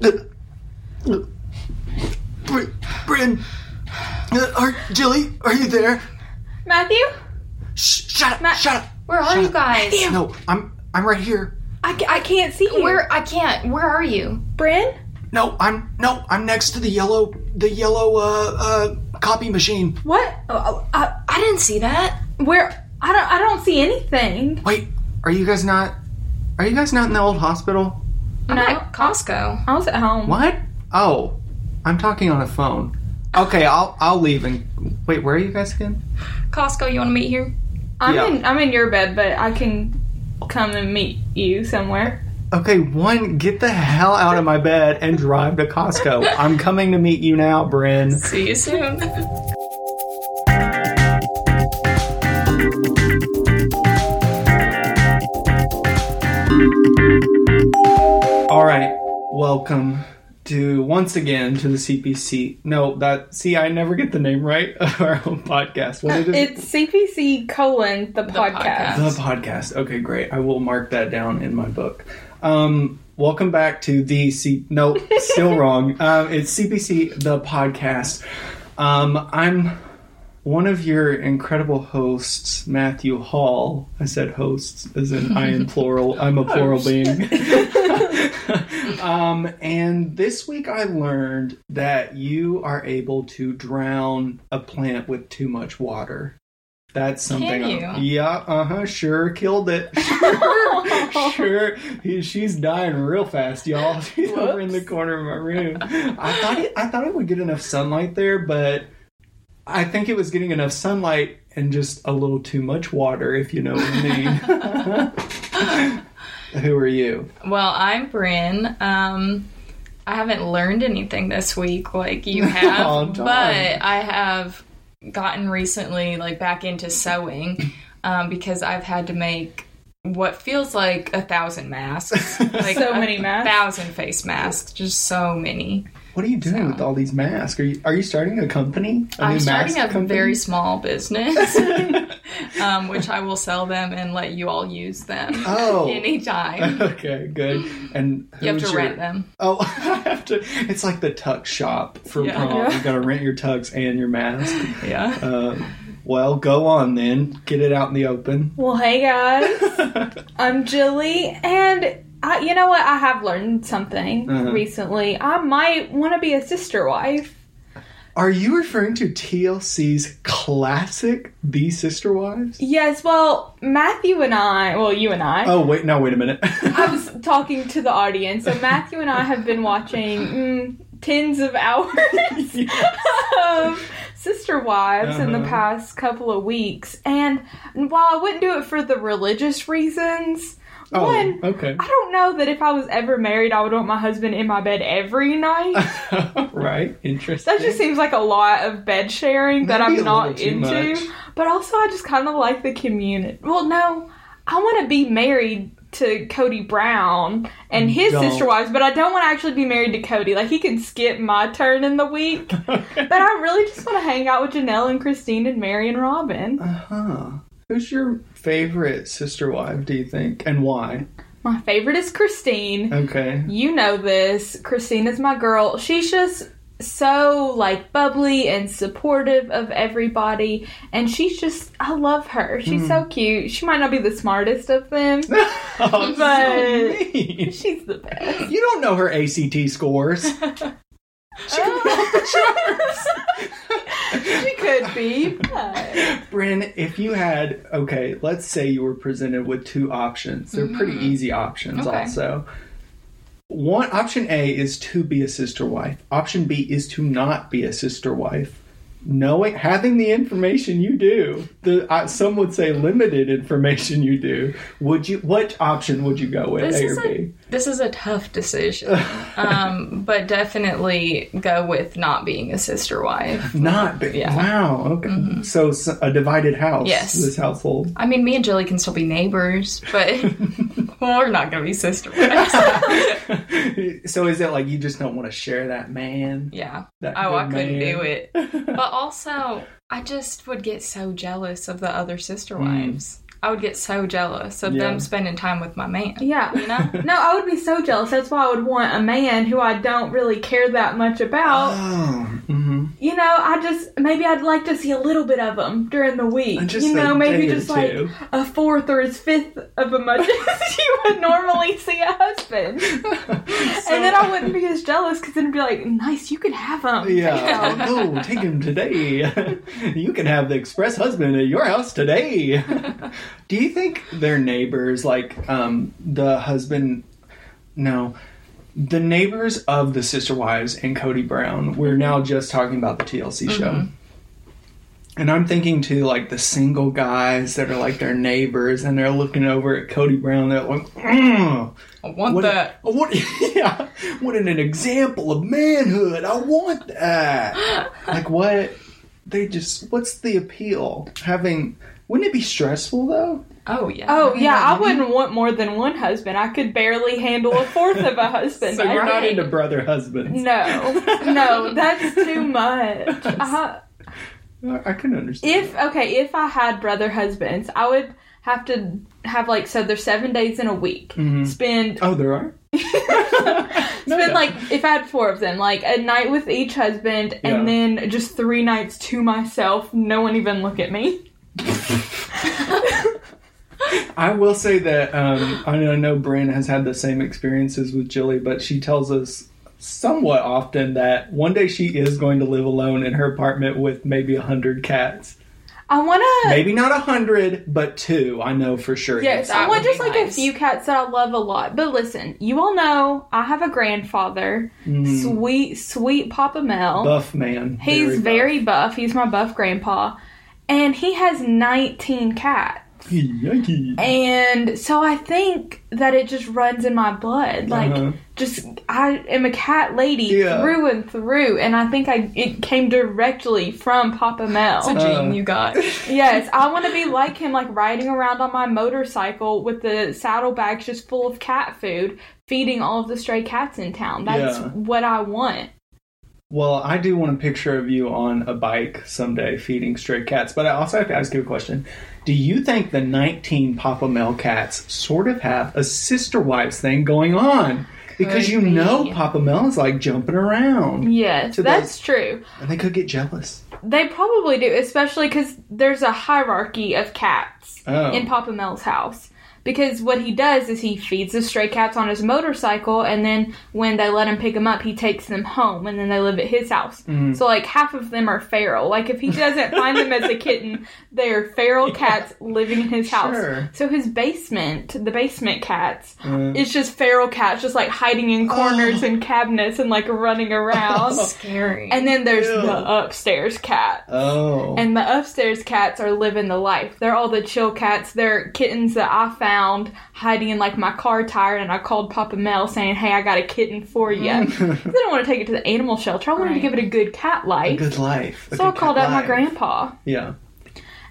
Br- Bryn, are Jilly, are you there? Matthew? Shh, shut up! Ma- shut up! Where are Shut you up. guys? No, I'm I'm right here. I, ca- I can't see you. Where I can't. Where are you? Bryn? No, I'm no, I'm next to the yellow the yellow uh uh copy machine. What? Oh, I, I didn't see that. where? I don't. I don't see anything. Wait, are you guys not? Are you guys not in the old hospital? I'm No. at Costco. I was at home. What? Oh, I'm talking on a phone. Okay, I'll I'll leave and wait. Where are you guys again? Costco, you want to meet here? I'm Yeah. in. I'm in your bed, but I can come and meet you somewhere. Okay, one, get the hell out of my bed and drive to Costco. I'm coming to meet you now, Bryn. See you soon. All right, welcome to once again to the CPC. No, that see, I never get the name right of our own podcast. What is it? It's CPC colon the, podcast. The podcast. Okay, great. I will mark that down in my book. Um, welcome back to the C. No, still wrong. Um, it's CPC the podcast. Um, I'm one of your incredible hosts, Matthew Hall. I said hosts as in I am plural. I'm a plural being. um, and this week I learned that you are able to drown a plant with too much water. That's something. Can you? yeah, uh huh. Sure, killed it. Sure, sure. He- she's dying real fast, y'all. She's over in the corner of my room. I thought it. I thought it would get enough sunlight there, but I think it was getting enough sunlight and just a little too much water, if you know what I mean. Who are you? well, I'm Bryn. Um, I haven't learned anything this week like you have, Oh, but. I have gotten recently like back into sewing um, because I've had to make what feels like a thousand masks, like So a many masks? thousand face masks, just so many. What are you doing So- with all these masks? Are you are you starting a company? A I'm new starting mask a company? very small business, um, which I will sell them and let you all use them Oh. anytime. Okay, good. And You have to your- rent them. Oh, I have to. It's like the tux shop for Yeah. prom. Yeah. You got to rent your tux and your mask. Yeah. Uh, well, go on then. Get it out in the open. Well, hey guys, I'm Jilly, and I, you know what? I have learned something Uh-huh. recently. I might want to be a sister wife. Are you referring to TLC's classic The Sister Wives? Yes, well, Matthew and I, well, you and I, Oh wait, no, wait a minute. I was talking to the audience. So Matthew and I have been watching mm, tens of hours of Sister Wives in the Uh-huh. past couple of weeks, and while I wouldn't do it for the religious reasons, oh, one. okay. I don't know that if I was ever married, I would want my husband in my bed every night. right. Interesting. That just seems like a lot of bed sharing that Maybe I'm not into. much. But also, I just kind of like the community. Well, no, I want to be married to Cody Brown and his Don't. sister wives, but I don't want to actually be married to Cody. Like, he can skip my turn in the week. Okay. But I really just want to hang out with Janelle and Christine and Meri and Robyn. Uh huh. Who's your favorite sister wife? Do you think, and why? My favorite is Christine. Okay. You know this. Christine is my girl. She's just so like bubbly and supportive of everybody and she's just I love her. She's so mm. cute. She might not be the smartest of them. oh, But- so she's the best. You don't know her ACT scores. She off the charts. she could be, but Bryn, if you had okay, let's say you were presented with two options. They're pretty easy options Okay. also. One option A is to be a sister wife. Option B is to not be a sister wife. Knowing having the information you do, the uh, some would say limited information you do. Would you? What option would you go with? This A or B? This is a tough decision, um, but definitely go with not being a sister wife. Not be. Yeah. Wow. Okay. So a divided house. Yes. This household. I mean, me and Jilly can still be neighbors, but we're not going to be sister wives. so is it like you just don't want to share that man? yeah. That Oh, I couldn't man? do it. But also, I just would get so jealous of the other sister Mm. Wives. I would get so jealous of Yeah. them spending time with my man. Yeah. You know? No, I would be so jealous. That's why I would want a man who I don't really care that much about. Oh, hmm you know, I just maybe I'd like to see a little bit of him during the week. Just you know, maybe just like two. a fourth or a fifth of a much as you would normally see a husband. and then I wouldn't be as jealous because then it'd be like, nice, you can have him. Yeah. no, take him today. you can have the express husband at your house today. Do you think their neighbors, like um, the husband? No, the neighbors of the sister wives and Cody Brown. We're now just talking about the TLC show. And I'm thinking to like the single guys that are like their neighbors, and they're looking over at Cody Brown. They're like, "Mm, I want what, that. what? Yeah, what an example of manhood! I want that. like what? They just what's the appeal? Having wouldn't it be stressful though? Oh yeah. Oh yeah, I wouldn't want more than one husband. I could barely handle a fourth of a husband. So you're I not think. into brother husbands. No, no, that's too much. I, I can understand. if okay, if I had brother husbands, I would have to have like so there's seven days in a week. Mhm. Spend Oh, there are. Spend no. like if I had four of them, like a night with each husband, and then just three nights to myself. No one even look at me. I will say that um, I know- I know Bryn has had the same experiences with Jilly, but she tells us somewhat often that one day she is going to live alone in her apartment with maybe a hundred cats. I want to. Maybe not a hundred, but two. I know for sure. Yes, I want just like nice. a few cats that I love a lot. But listen, you all know I have a grandfather, Mm, sweet, sweet Papa Mel. buff man. He's buff. very buff. He's my buff grandpa. And he has 19 cats. Yikes. And so I think that it just runs in my blood. Like, Uh-huh. just, I am a cat lady Yeah. through and through. And I think I it came directly from Papa Mel. It's a gene Uh, you got. Yes, I want to be like him, like riding around on my motorcycle with the saddlebags just full of cat food, feeding all of the stray cats in town. That's Yeah. what I want. Well, I do want a picture of you on a bike someday feeding stray cats, but I also have to ask you a question. Do you think the 19 Papa Mel cats sort of have a sister wives thing going on? Because you be. know Papa Mel is like jumping around. Yes, that's true. And they could get jealous. They probably do, especially because there's a hierarchy of cats Oh. in Papa Mel's house. Because what he does is he feeds the stray cats on his motorcycle, and then when they let him pick them up, he takes them home, and then they live at his house. Mhm. So, like, half of them are feral. Like, if he doesn't find them as a kitten, they are feral cats living in his house. Sure. So, his basement, the basement cats, Uh, it's just feral cats just like hiding in corners Oh. and cabinets and like running around. Scary. And then there's Ew. the upstairs cat. oh. And the upstairs cats are living the life. They're all the chill cats. They're kittens that I found hiding in like my car tire, and I called Papa Mel saying, "Hey, I got a kitten for you." Mm. I didn't want to take it to the animal shelter. I wanted to give it a good cat a life. good life. A so I called out my grandpa. Yeah.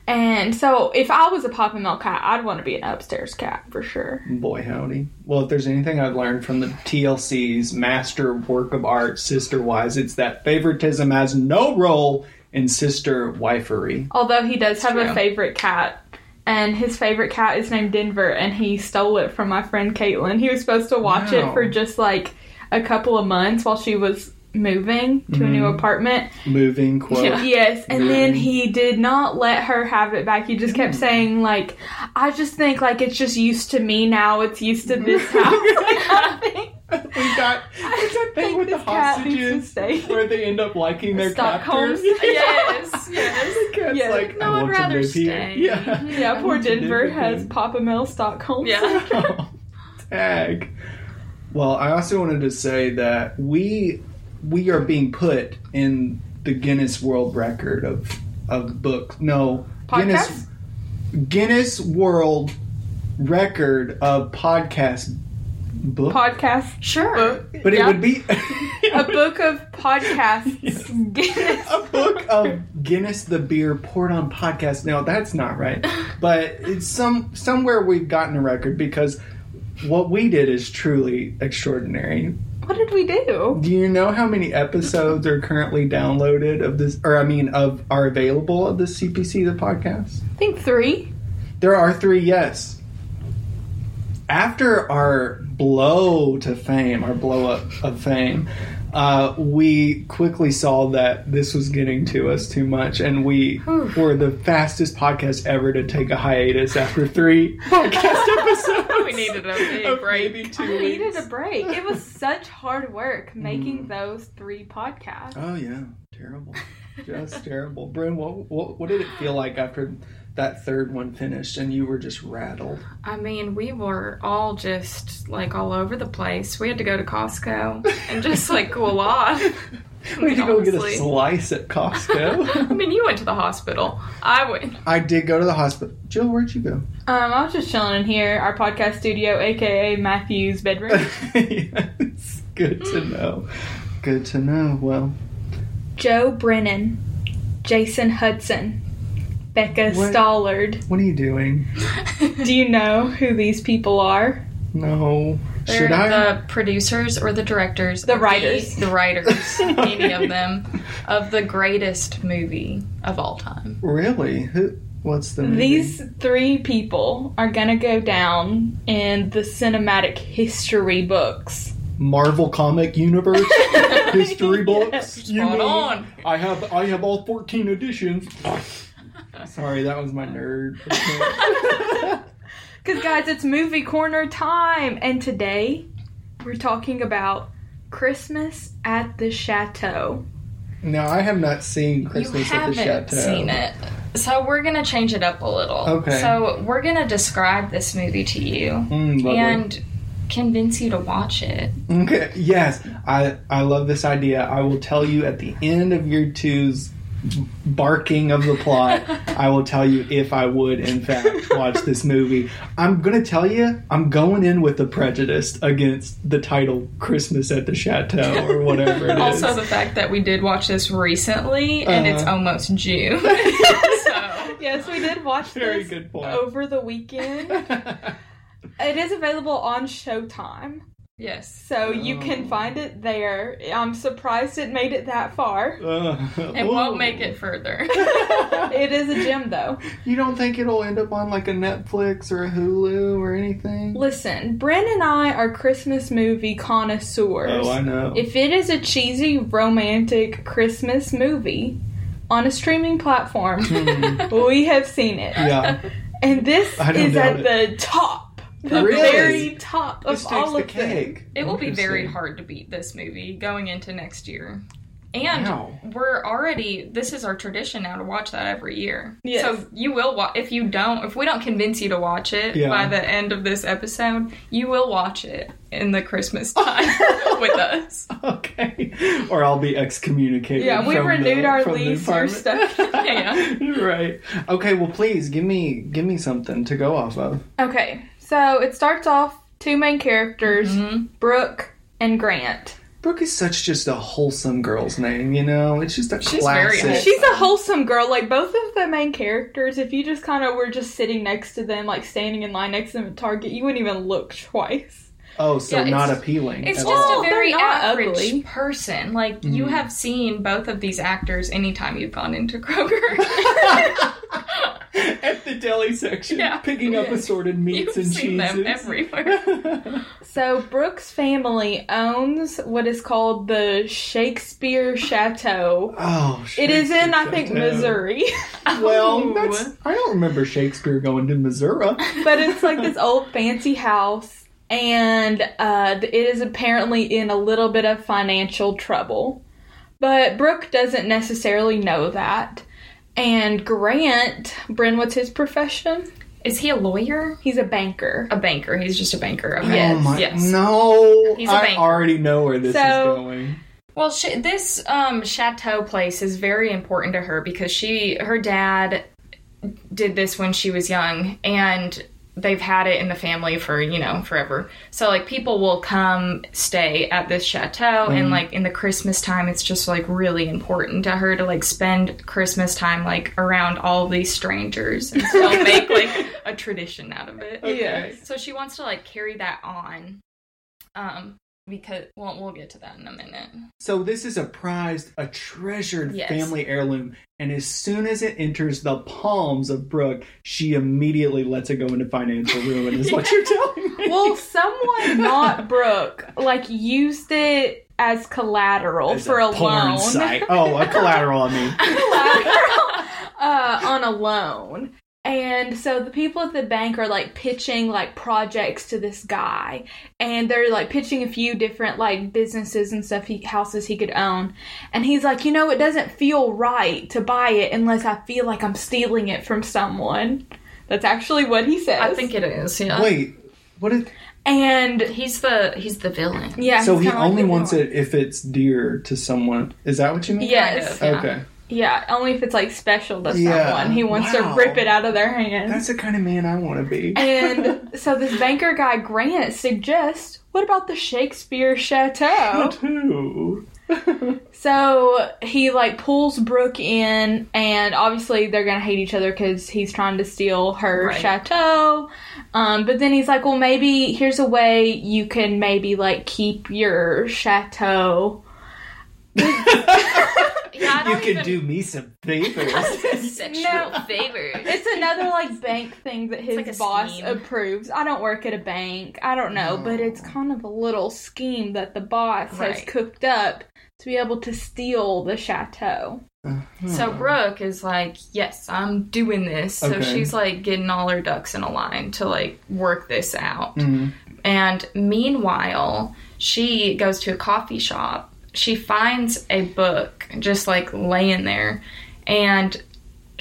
And so if I was a Papa Mel cat, I'd want to be an upstairs cat for sure. Boy, howdy. Well, if there's anything I've learned from the TLC's master work of art, Sister Wives, it's that favoritism has no role in sister wifery. Although he does have a favorite cat. And his favorite cat is named Denver, and he stole it from my friend Caitlin. He was supposed to watch Wow. it for just like a couple of months while she was moving to a new Mhm. apartment. Moving quote. Yeah. Yes, and then he did not let her have it back. He just kept saying like, "I just think like it's just used to me now. It's used to this house." I think, we got what's that thing think with the this cat needs to hostages stay. where they end up liking their Stockholm. captors? yes, yes. The cat's Yes. like, No, I I'd rather live here. stay. Yeah. Mm-hmm. yeah, I poor want to live Denver has. Papa Mel Stockholm. Yeah. Oh, tag. Well, I also wanted to say that we we are being put in the Guinness World Record of of book. No, Guinness Podcast? Guinness World Record of podcast book. Podcast. Sure. but it yeah. would be a book of podcasts. Yes. Guinness. a book of Guinness the beer poured on podcast. No, that's not right. But it's some somewhere we've gotten a record because what we did is truly extraordinary. What did we do? Do you know how many episodes are currently downloaded of this or I mean of are available of the CPC the podcast? I think three. There are three, yes. After our blow to fame, our blow up of fame, uh, we quickly saw that this was getting to us too much, and we were the fastest podcast ever to take a hiatus after three podcast episodes. We needed a big break. Maybe two I needed a break. It was such hard work Mm. making those three podcasts. Oh yeah, terrible, just terrible. Bryn, what, what what did it feel like after that third one finished, and you were just rattled? I mean, we were all just like all over the place. We had to go to Costco and just like cool off. We had to go get a slice at Costco. I mean, you went to the hospital. I went. I did go to the hospital. Jill, where'd you go? Um, I was just chilling in here, our podcast studio, aka Matthew's bedroom. yes, good to know. Good to know. Well, Joe Brennan, Jason Hudson, Becca What? Stollard. what are you doing? Do you know who these people are? No. They're Should I? the producers or the directors? The writers. The, writers, any of them, of the greatest movie of all time. Really? Who? What's the movie? These three people are gonna go down in the cinematic history books. Marvel comic universe history books. You Spot mean? on. I have I have all fourteen editions. Sorry, that was my nerd. Because, guys, it's movie corner time, and today we're talking about Christmas at the Chateau. now I have not seen Christmas you at the Chateau. haven't seen it. So we're gonna change it up a little. Okay. So we're gonna describe this movie to you Mm, and convince you to watch it. Okay. Yes, I I love this idea. I will tell you at the end of year two's barking of the plot. I will tell you if I would in fact watch this movie. I'm gonna tell you I'm going in with a prejudice against the title "Christmas at the Chateau" or whatever it is. Also, the fact that we did watch this recently and it's Uh-huh. almost June. so Yes, we did watch Very this good point. over the weekend. it is available on Showtime, yes. so you Oh. can find it there. I'm surprised it made it that far. Uh, It won't make it further. It is a gem, though. You don't think it'll end up on like a Netflix or a Hulu or anything? Listen, Bryn and I are Christmas movie connoisseurs. Oh, I know. If it is a cheesy, romantic Christmas movie on a streaming platform, we have seen it. Yeah, And this is doubt at the top, the Really? very top of this takes all the of them. cake. It will be very hard to beat this movie going into next year. And Wow. we're already this is our tradition now to watch that every year. Yes. So you will watch if you don't if we don't convince you to watch it Yeah. by the end of this episode, you will watch it in the Christmas time with us. Okay. Or I'll be excommunicated. Yeah, we from renewed the- our lease. You're department. stuck. Yeah. right. Okay, well please give me give me something to go off of. Okay, so it starts off two main characters, Mhm. Brooke and Grant. Brooke is such just a wholesome girl's name, you know? It's just a She's very classic. wholesome. She's a wholesome girl. Like both of the main characters, if you just kind of were just sitting next to them, like standing in line next to them at Target, you wouldn't even look twice. Oh, so Yeah, not it's- appealing. It's at just all. a very They're average ugly. person. Like you Mhm. have seen both of these actors anytime you've gone into Kroger. at the deli section, Yeah. picking up assorted meats You've and seen cheeses. them everywhere. So Brooke's family owns what is called the Shakespeare Chateau. oh, It is in, I think, Chateau. Missouri, Well, Oh. that's I don't remember Shakespeare going to Missouri. but it's like this old fancy house, and uh, it is apparently in a little bit of financial trouble. But Brooke doesn't necessarily know that. And Grant, Bryn, what's his profession? Is he a lawyer? He's a banker. A banker. He's just a banker. Okay. Yes, oh my, yes. No, He's a I banker. already know where this So- is going. Well, sh- this um, chateau place is very important to her because she, her dad, did this when she was young, and they've had it in the family for you know forever. So like people will come stay at this chateau, and like in the Christmas time, it's just like really important to her to like spend Christmas time like around all these strangers and still make like a tradition out of it. Okay. So she wants to like carry that on. Um, because well, we'll get to that in a minute. So this is a prized, a treasured Yes. family heirloom, and as soon as it enters the palms of Brooke, she immediately lets it go into financial ruin. Is what you're telling me? Well, someone, not Brooke, like used it as collateral As for a, porn loan. site. Oh, a collateral. I mean, collateral uh, on a loan. And so the people at the bank are like pitching like projects to this guy, and they're like pitching a few different like businesses and stuff, he, houses he could own. And he's like, you know, it doesn't feel right to buy it unless I feel like I'm stealing it from someone. That's actually what he says. I think it is. Yeah. wait. What? Is, And He's the he's the villain. yeah, so he kinda like only wants villain. it if it's dear to someone. Is that what you mean? Yes. Kind of. Yeah. Okay. Yeah, only if it's like special to Yeah. someone. He wants Wow. to rip it out of their hands. That's the kind of man I want to be. And so this banker guy Grant suggests, what about the Shakespeare Chateau? Too. so he like pulls Brooke in, and obviously they're gonna hate each other because he's trying to steal her Right. chateau. Um, but then he's like, well, maybe here's a way you can maybe like keep your chateau. Yeah, you don't can even- do me some favors. sexual No. favor. It's another like bank thing that his like boss scheme. approves. I don't work at a bank. I don't know, but it's kind of a little scheme that the boss has cooked up to be able to steal the chateau. So Brooke is like, yes, I'm doing this. So Okay. she's like getting all her ducks in a line to like work this out. Mhm. And meanwhile, she goes to a coffee shop. She finds a book just like laying there, and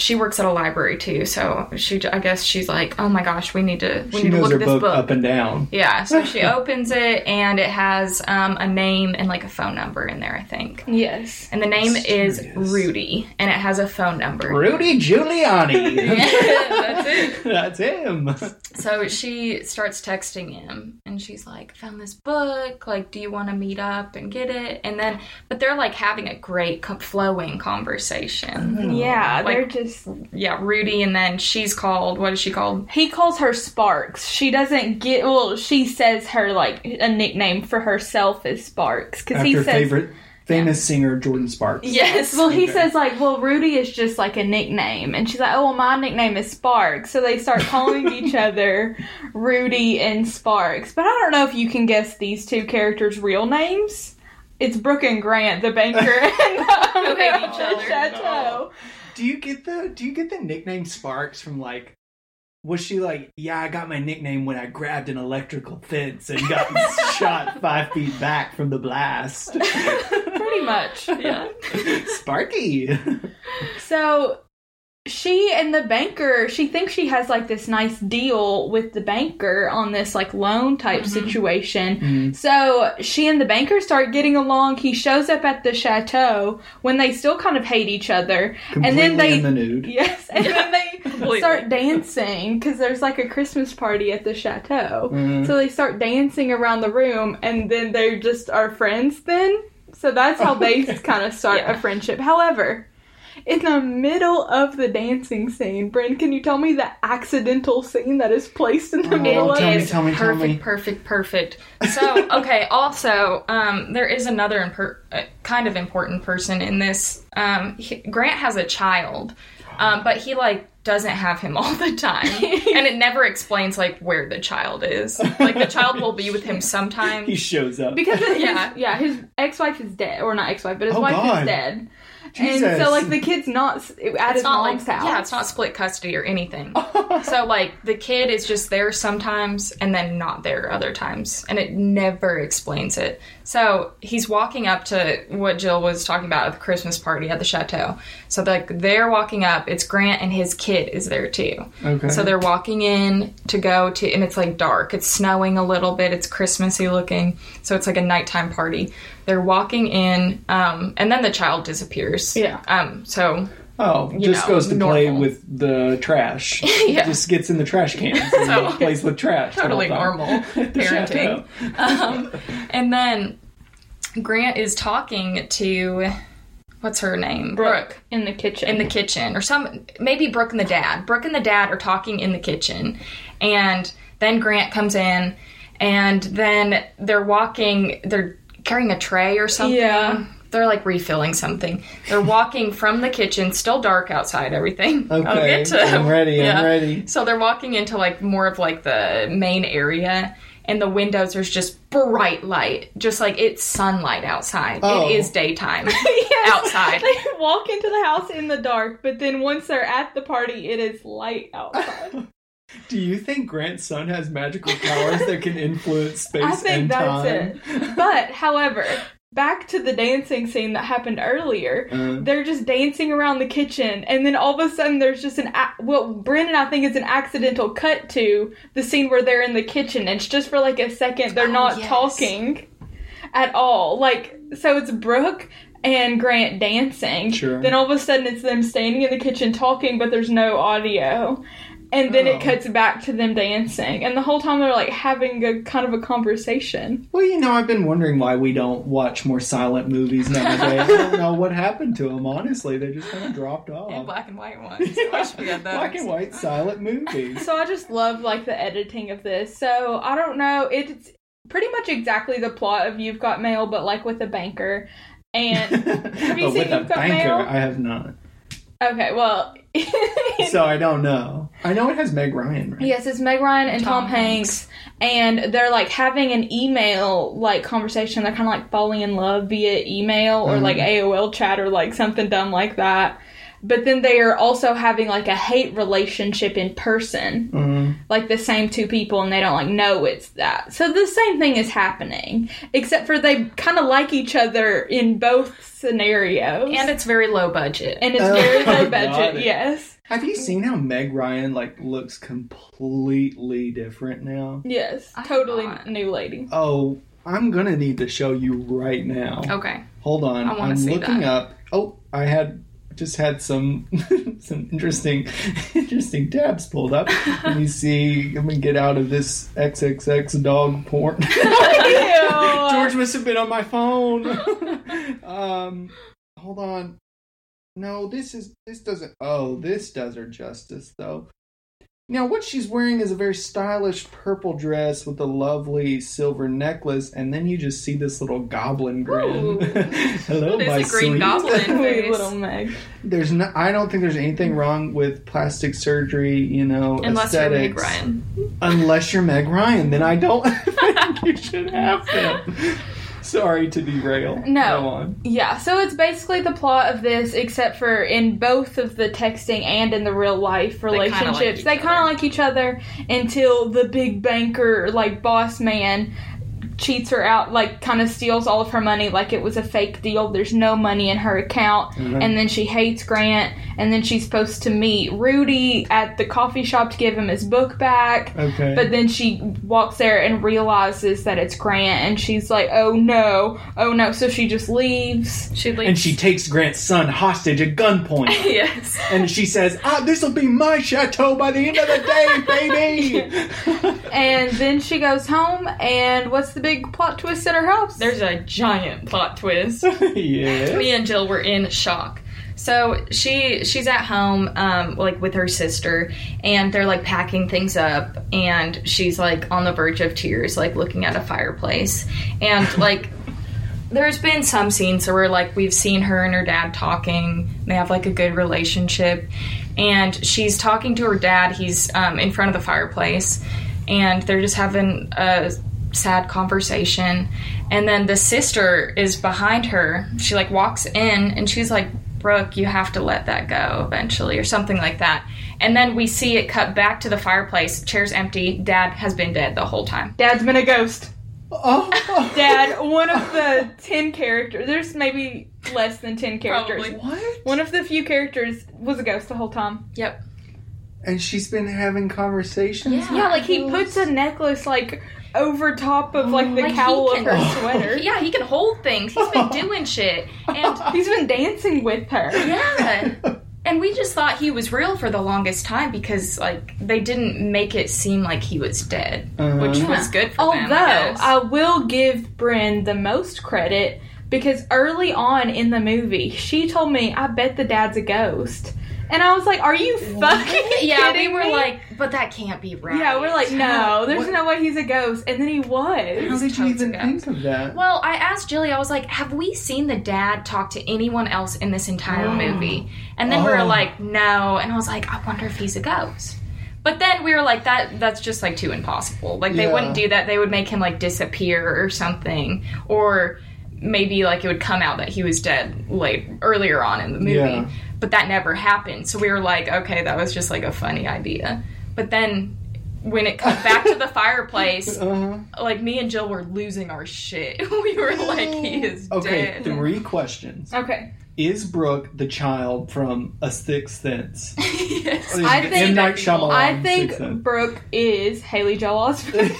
she works at a library too. So she, I guess she's like, oh my gosh, we need to, we She need to knows look her at this book, book. up and down. yeah, so she opens it and it has um, a name and like a phone number in there, I think. Yes. And the name is Rudy, and it has a phone number. Rudy Giuliani. That's it. That's him. So she starts texting him, and she's like, "Found this book. Like, do you want to meet up and get it?" And then, but they're like having a great flowing conversation. Yeah, they're Like- just. Yeah, Rudy, and then she's called. What is she called? He calls her Sparks. She doesn't get. Well, she says her like a nickname for herself is Sparks because he After says. favorite famous singer Jordin Sparks. Yes. Well, he Okay. says like, well, Rudy is just like a nickname, and she's like, oh, well, my nickname is Sparks. So they start calling each other Rudy and Sparks. But I don't know if you can guess these two characters' real names. It's Brooke and Grant, the banker, and the owner hate of each the other. chateau. Do you get the Do you get the nickname Sparks from like? Was she like, yeah, I got my nickname when I grabbed an electrical fence and got shot five feet back from the blast? Pretty much. Yeah. Sparky. So she and the banker, she thinks she has like this nice deal with the banker on this like loan type situation. Mhm. So she and the banker start getting along. He shows up at the chateau when they still kind of hate each other. Completely and then they the nude. Yes, and then they start dancing because there's like a Christmas party at the chateau. Mhm. So they start dancing around the room, and then they just are friends. Then, so that's how they kind of start Yeah. a friendship. However, in the middle of the dancing scene, Bryn, can you tell me the accidental scene that is placed in the Oh, middle of tell me, tell me, tell perfect, me. perfect, perfect. So, okay. Also, um, there is another imper- uh, kind of important person in this. Um, he- Grant has a child, um, but he like doesn't have him all the time, and it never explains like where the child is. Like the child will be with him sometimes He shows up. Because his, Yeah. yeah, his ex-wife is dead, or not ex-wife, but his Oh, wife God. is dead, Jesus. and so like the kid's not at it's his not like mom's house. yeah, it's not split custody or anything. so like the kid is just there sometimes and then not there other times, and it never explains it. So he's walking up to what Jill was talking about at the Christmas party at the chateau. So like they're walking up. It's Grant and his kid is there too. Okay. So they're walking in to go to, and it's like dark. It's snowing a little bit. It's Christmassy looking. So it's like a nighttime party. They're walking in, um, and then the child disappears. Yeah. Um. So Oh, just know, goes to play with the trash. Yeah. Just gets in the trash cans and So- plays with trash. totally normal parenting. um, and then Grant is talking to what's her name? Brooke in the kitchen. in the kitchen, or some maybe Brooke and the dad. Brooke and the dad are talking in the kitchen, and then Grant comes in and then they're walking. They're carrying a tray or something. Yeah. They're like refilling something. They're walking from the kitchen, still dark outside, everything. I'll Okay, get to I'm ready, I'm ready. So they're walking into like more of like the main area, and the windows there's just bright light, just like it's sunlight outside. Oh. It is daytime Yes. outside. They walk into the house in the dark, but then once they're at the party, it is light outside. Do you think Grant's son has magical powers that can influence space I think and that's time? it. But, however, back to the dancing scene that happened earlier. Uh, They're just dancing around the kitchen, and then all of a sudden, there's just an a- what Brennan I think is an accidental cut to the scene where they're in the kitchen. It's just for like a second. They're Oh, not yes. talking at all. Like so, it's Brooke and Grant dancing. Sure. Then all of a sudden, it's them standing in the kitchen talking, but there's no audio. And then Oh. it cuts back to them dancing, and the whole time they're like having a kind of a conversation. well, you know, I've been wondering why we don't watch more silent movies nowadays. I don't know what happened to them. Honestly, they just kind of dropped off. And black and white ones. I wish we had those. Black and white silent movies. So I just love like the editing of this. So I don't know, it's pretty much exactly the plot of You've Got Mail, but like with a banker. And have you Oh, seen with a You've Got banker, Mail? I have not. Okay, well, So I don't know. I know it has Meg Ryan, right? yes, it's Meg Ryan and Tom, Tom Hanks, and they're like having an email like conversation. They're kind of like falling in love via email or mm-hmm. like AOL chat or like something dumb like that. But then they are also having like a hate relationship in person. Mhm. like the same two people and they don't like know it's that. So the same thing is happening, except for they kind of like each other in both scenarios. And it's very low budget. and it's Oh, very low budget, it. yes. Have you seen how Meg Ryan like looks completely different now? Yes. I Totally not. new lady. Oh, I'm gonna need to show you right now. okay. Hold on, I i'm see looking that. up. Oh, I had just had some some interesting interesting tabs pulled up. Let me see. Let me get out of this XXX dog porn. George must have been on my phone. um, hold on. No, this is this doesn't. Oh, this does her justice though. Now, what she's wearing is a very stylish purple dress with a lovely silver necklace, and then you just see this little goblin grin. Hello, my a green sweet. goblin? Sweet face. little Meg. there's no. I don't think there's anything wrong with plastic surgery. You know, Unless you're Meg. Ryan. Unless you're Meg Ryan, then I don't think you should have them. Sorry to derail. No. Go on. Yeah, so it's basically the plot of this, except for in both of the texting and in the real life relationships. They kind of other. like each other until the big banker, like boss man, cheats her out, like kind of steals all of her money like it was a fake deal. There's no money in her account. Mhm. And then she hates Grant. And then she's supposed to meet Rudy at the coffee shop to give him his book back. Okay. But then she walks there and realizes that it's Grant, and she's like, "Oh no, oh no!" So she just leaves. She leaves. and she takes Grant's son hostage at gunpoint. yes. and she says, "Ah, this will be my chateau by the end of the day, baby." And then she goes home, and what's the big plot twist at her house? There's a giant plot twist. yes. me and Jill were in shock. So she she's at home, um, like with her sister, and they're like packing things up, and she's like on the verge of tears, like looking at a fireplace, and like. There's been some scenes where like we've seen her and her dad talking. They have like a good relationship, and she's talking to her dad. He's um, in front of the fireplace, and they're just having a sad conversation. And then the sister is behind her. She like walks in and she's like, Brooke, you have to let that go eventually, or something like that. And then we see it cut back to the fireplace. Chair's empty. Dad has been dead the whole time. Dad's been a ghost. Oh. Dad, one of the ten characters. There's maybe less than ten characters. Probably. What? One of the few characters was a ghost the whole time. Yep. And she's been having conversations. Yeah. Yeah, like he puts a necklace like over top of like the Like, cowl of her sweater. Yeah, he can hold things. He's been doing shit. And He's been dancing with her. yeah. And we just thought he was real for the longest time because like they didn't make it seem like he was dead, Uh-huh. which was good for Although them. I. I will give Bryn the most credit because early on in the movie, she told me, "I bet the dad's a ghost." And I was like, "Are you fucking Yeah, we kidding were me? like, but that can't be right. yeah, we're like, no, there's What- no way he's a ghost." And then he was. How did you even a think of that? Well, I asked Jilly, I was like, have we seen the dad talk to anyone else in this entire Oh. movie? And then we Oh. were like, no. And I was like, I wonder if he's a ghost. But then we were like, that that's just like too impossible. Like they Yeah. wouldn't do that. They would make him like disappear or something. Or maybe like it would come out that he was dead late earlier on in the movie. Yeah. But that never happened. So we were like, okay, that was just like a funny idea. But then when it cut back to the fireplace, Uh-huh. like me and Jill were losing our shit. we were like, he is Okay, dead. three questions. Okay, Is Brooke the child from A Sixth Sense? yes. I think- Night Shyamalan I think Brooke is Haley Joel Osment.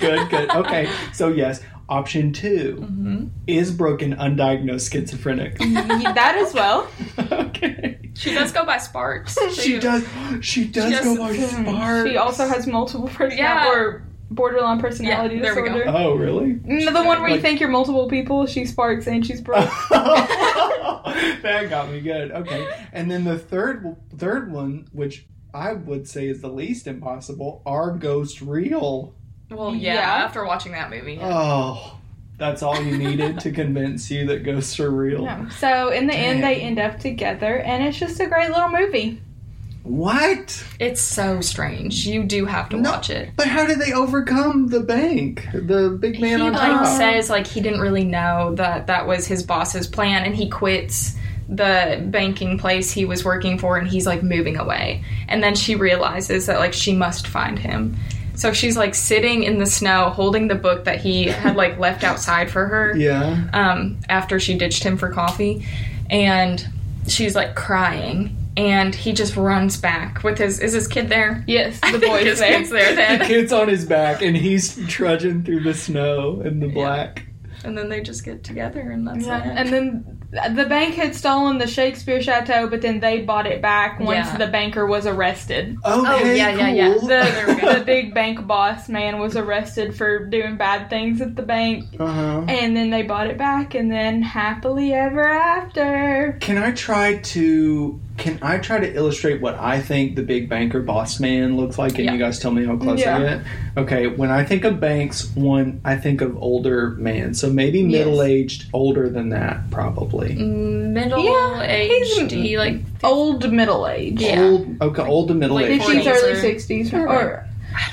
good, good. Okay, so yes. Option 2 Mm-hmm. is broken, undiagnosed schizophrenic? that as well. okay. She does go by Sparks. So She you- does. She does does- go by Sparks. She also has multiple personality Yeah. or borderline personality Yeah, there we go. disorder. Oh, really? Mm, The one where you think you're multiple people, She Sparks and she's Brooke. that got me good. Okay, and then the third third one, which I would say is the least impossible, are ghosts real? Well, yeah, Yeah. after watching that movie. yeah. Oh, that's all you needed to convince you that ghosts are real. Yeah. So in the end, they end up together, and it's just a great little movie. What? It's so strange. You do have to No. watch it. But how did they overcome the bank? The big man he on like top. says like he didn't really know that that was his boss's plan, and he quits the banking place he was working for, and he's like moving away. And then she realizes that like she must find him. So she's like sitting in the snow, holding the book that he had like left outside for her. yeah. um, after she ditched him for coffee, and she's like crying, and he just runs back with his is his kid there? Yes, the boy boys his there. kid's there The kid's on his back and he's trudging through the snow and the black. and then they just get together, and that's Yeah, it. and then the bank had stolen the Shakespeare Chateau, but then they bought it back once Yeah. the banker was arrested. Okay, yeah, yeah, yeah. The, the big bank boss man was arrested for doing bad things at the bank, uh-huh. and then they bought it back, and then happily ever after. Can I try to can I try to illustrate what I think the big banker boss man looks like and Yeah. you guys tell me how close Yeah. I get? Okay, when I think of banks, one I think of older man. So maybe Yes. middle aged, older than that probably. Mm, middle Yeah, aged, he's- he like Old middle age. Yeah. Old okay, old to middle Late aged. 50s, early 60s, All or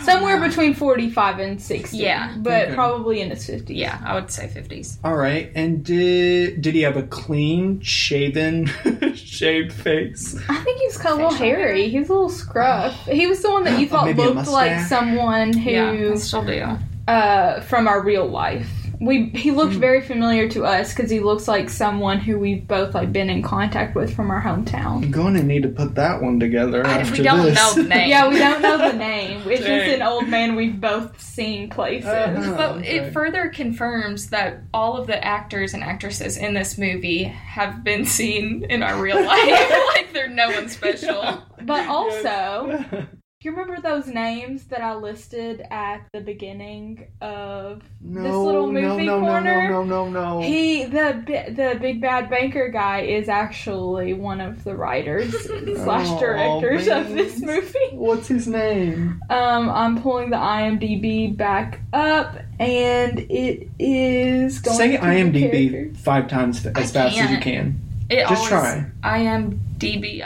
somewhere between 45 and 60. Yeah. But Okay. probably in his 50s. yeah, I would say fifties. All right. And did did he have a clean shaven shaved face? I think he was kind of a little hairy. He was a little scruff. He was the one that you thought Maybe looked like someone who Yeah, still do. uh, from our real life. We he looked very familiar to us because he looks like someone who we've both like been in contact with from our hometown. I'm going to need to put that one together I- after we don't this. know the name. Yeah, we don't know the name. It's just an old man we've both seen places. Uh-huh. But okay. it further confirms that all of the actors and actresses in this movie have been seen in our real life. like they're no one special. But also, you remember those names that I listed at the beginning of no, this little no, movie no, corner? No, no, no, no. He the the big bad banker guy is actually one of the writers slash Oh, directors of this movie. What's his name? Um, I'm pulling the IMDb back up, and it is going Say to the IMDb characters. five times as I fast as you can't. can. It Just always, try. I am DB.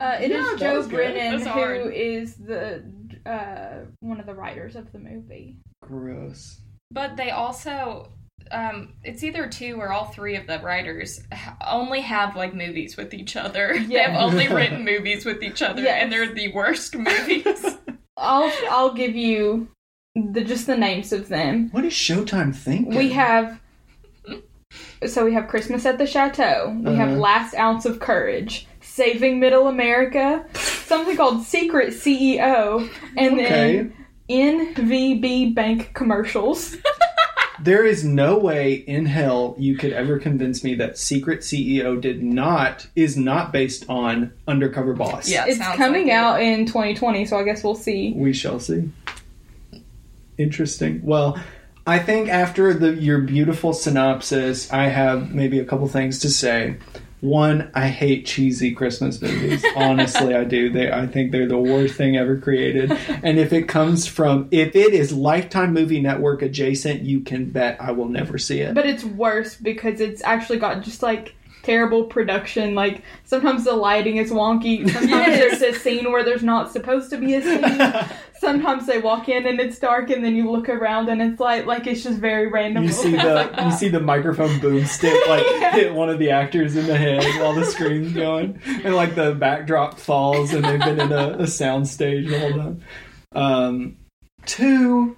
Uh, it Yeah, is Joe. Brennan That's who hard. is the uh, one of the writers of the movie. Gross. But they also. Um, it's either two or all three of the writers only have like movies with each other. They have only written movies with each other, Yes. and they're the worst movies. I'll I'll give you the just the names of them. What is Showtime thinking? We have so we have Christmas at the Chateau. We have Uh-huh. Last Ounce of Courage, Saving Middle America, something called Secret CEO, and Okay. then NVB Bank commercials. There is no way in hell you could ever convince me that Secret CEO did not is not based on Undercover Boss. Yeah. it's coming like it. out in 2020, so I guess we'll see. We shall see. Interesting. Well, I think after the your beautiful synopsis, I have maybe a couple things to say. One, I hate cheesy Christmas movies. Honestly, I do. They, I think they're the worst thing ever created. And if it comes from, if it is Lifetime Movie Network adjacent, you can bet I will never see it. But it's worse because it's actually got just like terrible production. Like sometimes the lighting is wonky. Sometimes Yes. there's a scene where there's not supposed to be a scene. Sometimes they walk in and it's dark, and then you look around and it's like like it's just very random. You see the like, you see the microphone boomstick like Yeah. hit one of the actors in the head while the screen's going, and like the backdrop falls, and they've been in a, a sound stage the whole time. Um, two,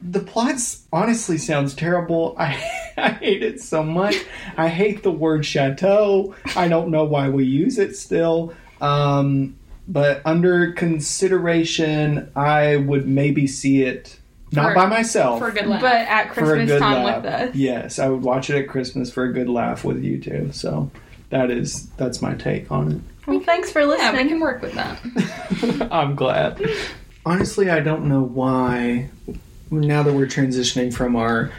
the plots honestly sounds terrible. I I hate it so much. I hate the word chateau. I don't know why we use it still. Um, but under consideration, I would maybe see it not For- by myself For a good laugh. but at for a Christmas good time laugh. with us. Yes, I would watch it at Christmas for a good laugh with you too. So that is that's my take on it. Well, thanks for yeah, listening. we can work with that. I'm glad. Honestly, I don't know why. Now that we're transitioning from our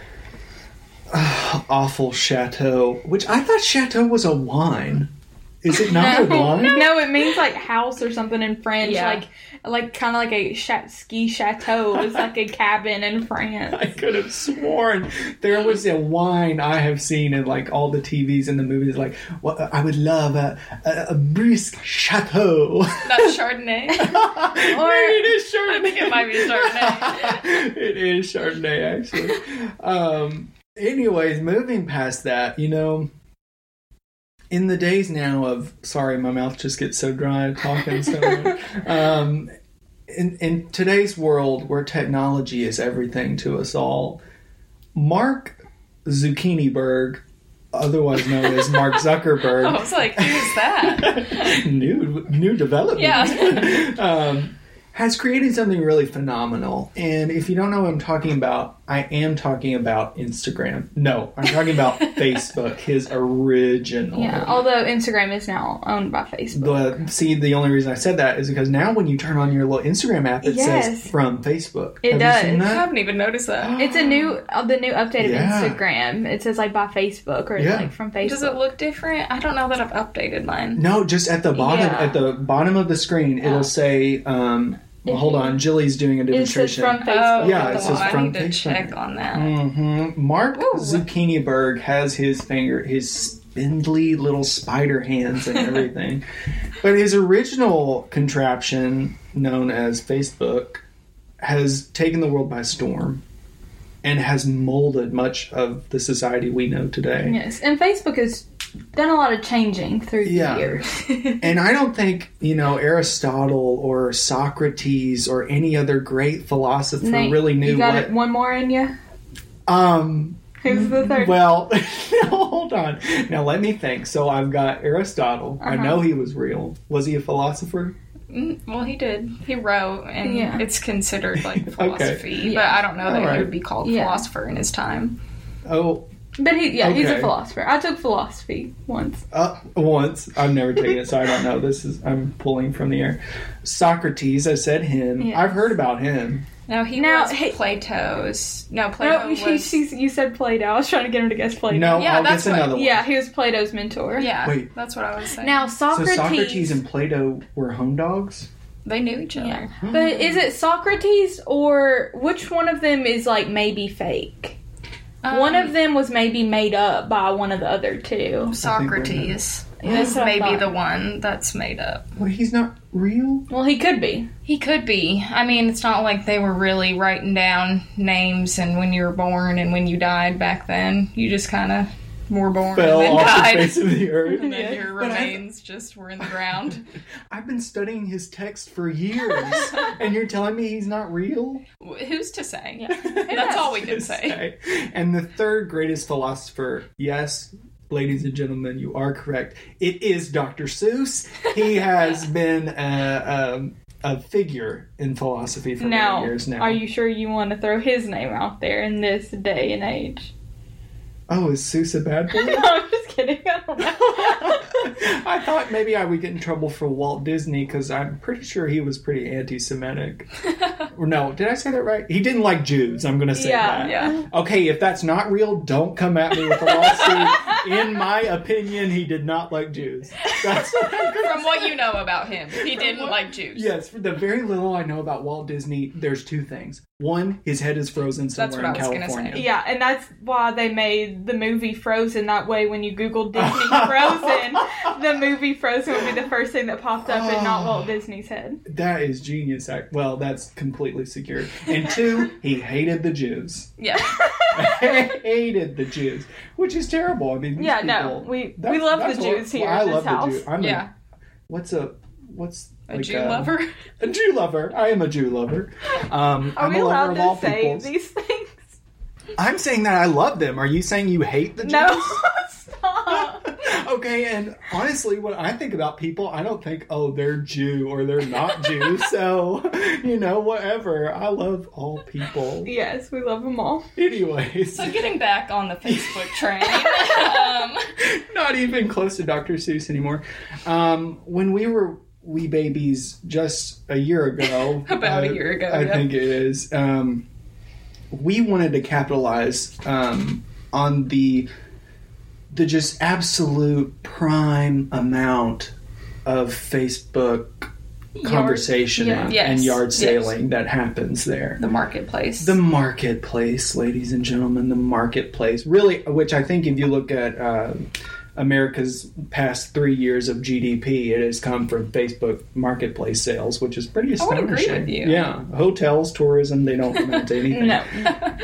uh, awful chateau, which I thought chateau was a wine. Is it not a wine? No, it means like house or something in French. Yeah. Like, like kind of like a ski chateau. It's like a cabin in France. I could have sworn there was a wine I have seen in like all the TVs and the movies. Like, well, I would love a, a, a brisk chateau. That's Chardonnay. Maybe it is Chardonnay. I think it might be Chardonnay. it is Chardonnay, actually. Um, anyways, moving past that, you know, in the days now of sorry, my mouth just gets so dry talking so much. Um, in in today's world where technology is everything to us all, Mark Zucchiniberg, otherwise known as Mark Zuckerberg, I was like, who's that? new new development. Yeah. um, has created something really phenomenal. And if you don't know what I'm talking about, I am talking about Instagram. No, I'm talking about Facebook, his original. Yeah, although Instagram is now owned by Facebook. But see, the only reason I said that is because now when you turn on your little Instagram app, it Yes. says from Facebook. It Have you seen does. I haven't even noticed that. It's a new, uh, the new update of Yeah. Instagram. It says like by Facebook or Yeah. like from Facebook. Does it look different? I don't know that I've updated mine. No, just at the bottom, Yeah. at the bottom of the screen, it'll say. Um, well, hold on, Jilly's doing a It says demonstration. from Facebook. Yeah, it the says one. I from need to Facebook. check on that. hmm Mark Ooh. Zucchiniberg has his finger, his spindly little spider hands and everything. but his original contraption, known as Facebook, has taken the world by storm and has molded much of the society we know today. Yes, and Facebook has done a lot of changing through Yeah. the years. And I don't think, you know, Aristotle or Socrates or any other great philosopher Nate, really knew you got what. it one more in you? Um, Who's the third? Well, hold on. Now let me think. So I've got Aristotle. I Uh-huh. know he was real. Was he a philosopher? Mm, Well, he did. He wrote, and Yeah. it's considered like philosophy. Yeah. But I don't know that Alright. he would be called Yeah. philosopher in his time. Oh, But he, yeah, he's a Okay. philosopher. I took philosophy once. uh, once. I've never taken it, so I don't know. This is I'm pulling from the air. Socrates. I said him. Yes. I've heard about him. No, he Now, was hey- Plato's. No, Plato No, she, was. she, you said Plato. I was trying to get him to guess Plato. No, Yeah, I'll that's guess what- another one. Yeah, he was Plato's mentor. yeah, Wait. that's what I was saying. Now So Socrates. Socrates and Plato were home dogs. they knew each other. yeah. But is it Socrates or which one of them is like maybe fake? One Um, of them was maybe made up by one of the other two. Socrates. That's This what I may be the one that's made up. Well, he's not real. Well, he could be. He could be. I mean, it's not like they were really writing down names and when you were born and when you died back then. You just kind of were born Fell and then off the died. face of the earth. and then your But I- remains just were in the ground. I've been studying his text for years, and you're telling me he's not real? Wh- Who's to say? Yeah. That's all we can to say. And the third greatest philosopher, yes, ladies and gentlemen, you are correct. It is Dr. Seuss. He has been a, um a figure in philosophy for Now, many years now. are you sure you want to throw his name out there in this day and age? Oh, is Seuss a bad boy? No, I'm just kidding. I. I thought maybe I would get in trouble for Walt Disney because I'm pretty sure he was pretty anti-Semitic. or no, did I say that right? He didn't like Jews. I'm going to say Yeah, that. yeah. Okay, if that's not real, don't come at me with a lawsuit. in my opinion, he did not like Jews. That's what I'm gonna From what you know about him, he didn't like Jews. Yes, for the very little I know about Walt Disney, there's two things. One, his head is frozen somewhere what in I was California. say. Yeah, and that's why they made the movie Frozen that way. When you Google Disney Frozen, the movie Frozen would be the first thing that popped up, and not Walt Disney's head. That is genius. Well, that's completely secure. And two, he hated the Jews. Yeah. hated the Jews, which is terrible. I mean, Yeah, no, we we love the what- Jews here well, I love house. the Jew. I'm Yeah. A, what's a what's A like Jew lover. A Jew lover. I am a Jew lover. Um, Are I'm we a lover allowed of all to say peoples. these things? I'm saying that I love them. Are you saying you hate the Jews? No, stop. okay, and honestly, when I think about people, I don't think, oh, they're Jew or they're not Jew. So, you know, whatever. I love all people. Yes, we love them all. Anyways, So getting back on the Facebook train. um, not even close to Dr. Seuss anymore. Um, when we were wee babies just a year ago, About a year ago, I yeah. think it is. Um, we wanted to capitalize um, on the the just absolute prime amount of Facebook conversation yeah. and, Yes, and yard yes. sailing that happens there. the marketplace. The marketplace, ladies and gentlemen, the marketplace. Really, which I think if you look at uh, America's past three years of GDP, it has come from Facebook marketplace sales, which is pretty I would astonishing. agree with you. Yeah, hotels, tourism, they don't amount to anything. No,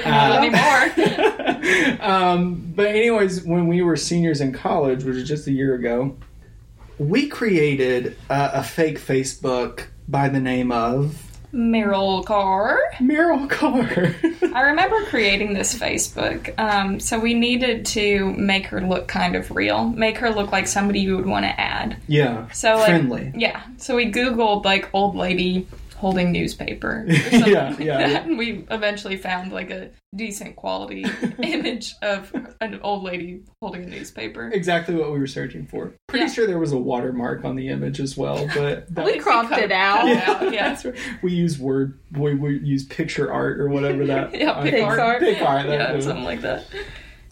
Not anymore. um, but anyways, when we were seniors in college, which was just a year ago, we created uh, a fake Facebook by the name of Meryl Carr. Meryl Carr. I remember creating this Facebook. Um, so we needed to make her look kind of real, make her look like somebody you would want to add. yeah, So like, friendly. Yeah. So we Googled like old lady holding newspaper. Or something Yeah, like yeah, that. yeah. And we eventually found like a decent quality image of an old lady holding a newspaper. exactly what we were searching for. Pretty Yeah. sure there was a watermark on the image as well, but that, we cropped cut- it out. cut yeah, out, yeah. that's right. we use word we, we use picture art or whatever that Yeah, I- Pixar. Pixar, that yeah, something like that.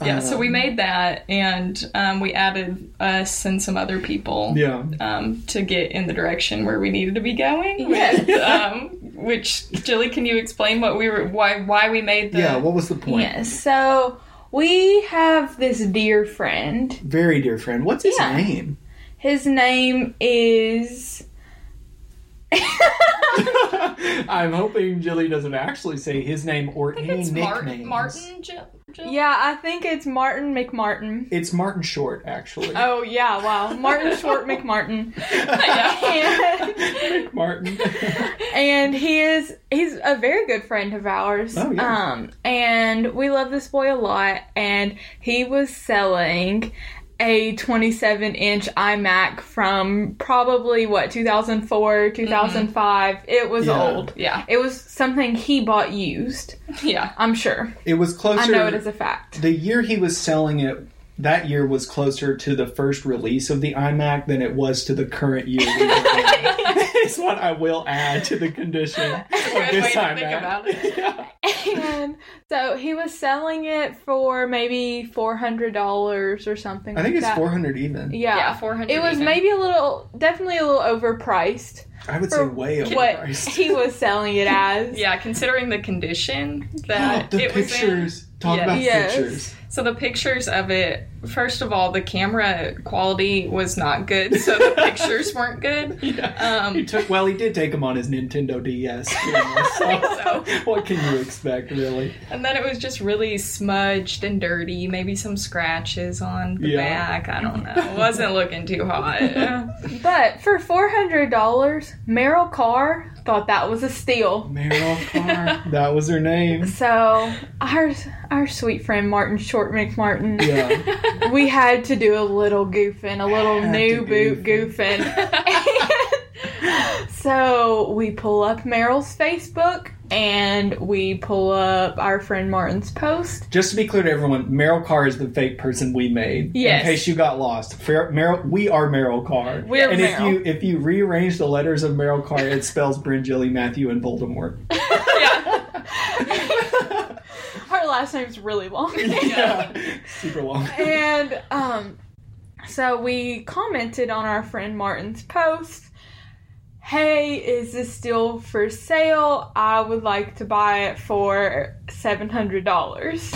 Yeah, so we made that, and um, we added us and some other people yeah. um, to get in the direction where we needed to be going. Yes. With, um, which, Jilly, can you explain what we were, why, why we made the? Yeah, what was the point? Yes. So we have this dear friend. Very dear friend. What's his Yeah. name? His name is. I'm hoping Jilly doesn't actually say his name or I think any it's nicknames. Martin. Martin. Jill. Jill? yeah, I think it's Martin McMartin. It's Martin Short, actually. Oh yeah, wow, Martin Short McMartin. yeah. And, Martin. and he is he's a very good friend of ours. Oh, yeah. Um, and we love this boy a lot. And he was selling a 27 inch iMac from probably what 2004, mm-hmm. 2005. It was Yeah. old. Yeah. It was something he bought used. Yeah. I'm sure. It was closer. I know it is a fact. the year he was selling it that year was closer to the first release of the iMac than it was to the current year. we are in. Is what I will add to the condition of Good this way to think about it. Yeah. and so he was selling it for maybe four hundred dollars or something. I think like it's that. 400 even. Yeah, Yeah, 400 It was even. maybe a little, definitely a little overpriced I would say for way what overpriced. he was selling it as. Yeah, considering the condition Oh, that the it was in. pictures. Talk Yes. about Yes. pictures. So the pictures of it, first of all, the camera quality was not good, so the pictures weren't good. Yeah. he Um, took well, he did take them on his Nintendo DS. camera, so so. what can you expect, really? and then it was just really smudged and dirty, maybe some scratches on the Yeah. back. I don't know. It wasn't looking too hot. But for four hundred dollars, Meryl Carr thought that was a steal. Meryl Carr. that was her name. So our our sweet friend Martin Short McMartin, Yeah. we had to do a little goofing, a little new boot goof goofing. so we pull up Meryl's Facebook and we pull up our friend Martin's post. Just to be clear to everyone, Meryl Carr is the fake person we made. Yes. In case you got lost, Meryl, we are Meryl Carr. We're and if you if you rearrange the letters of Meryl Carr, it spells Bryn, Jilly, Matthew, and Voldemort. Her last name's really long. yeah, super long. and um, so we commented on our friend Martin's post. Hey, is this still for sale? I would like to buy it for seven hundred dollars.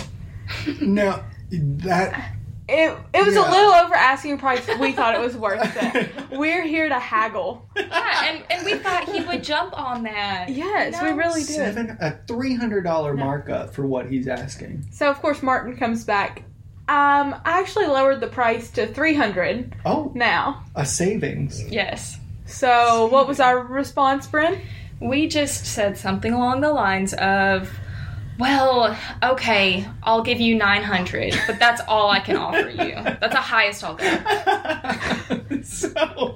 Now that It it was Yeah. a little over asking price. But we thought it was worth it. We're here to haggle. Yeah, and, and we thought he would jump on that. Yes, we really did. seven a three hundred dollar markup for what he's asking. So of course Martin comes back. Um, I actually lowered the price to three hundred. Oh, now. a savings. Yes. So what was our response, Bryn? We just said something along the lines of, well, okay, I'll give you 900, but that's all I can offer you. That's the highest I'll go. so,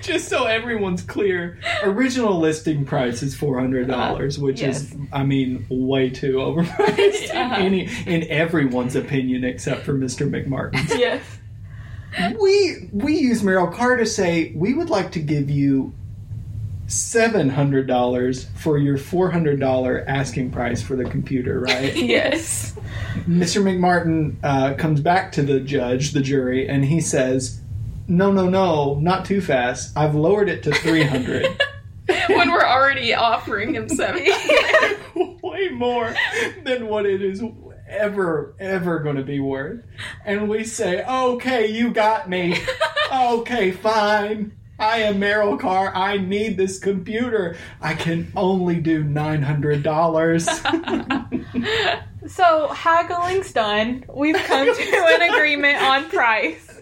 just so everyone's clear, original listing price is four hundred dollars, which is. I mean, way too overpriced Uh-huh. in any in everyone's opinion except for Mr. McMartin. Yes. we we use Meryl Carr to say we would like to give you seven hundred dollars for your four hundred dollar asking price for the computer, right? Yes. Mr. McMartin uh, comes back to the judge, the jury, and he says, "No, no, no, not too fast. I've lowered it to three hundred. when we're already offering him 7 Way more than what it is ever, ever going to be worth." And we say, "Okay, you got me. Okay, fine." I am Meryl Carr. I need this computer. I can only do nine hundred dollars. So haggling's done. We've come to an agreement on price.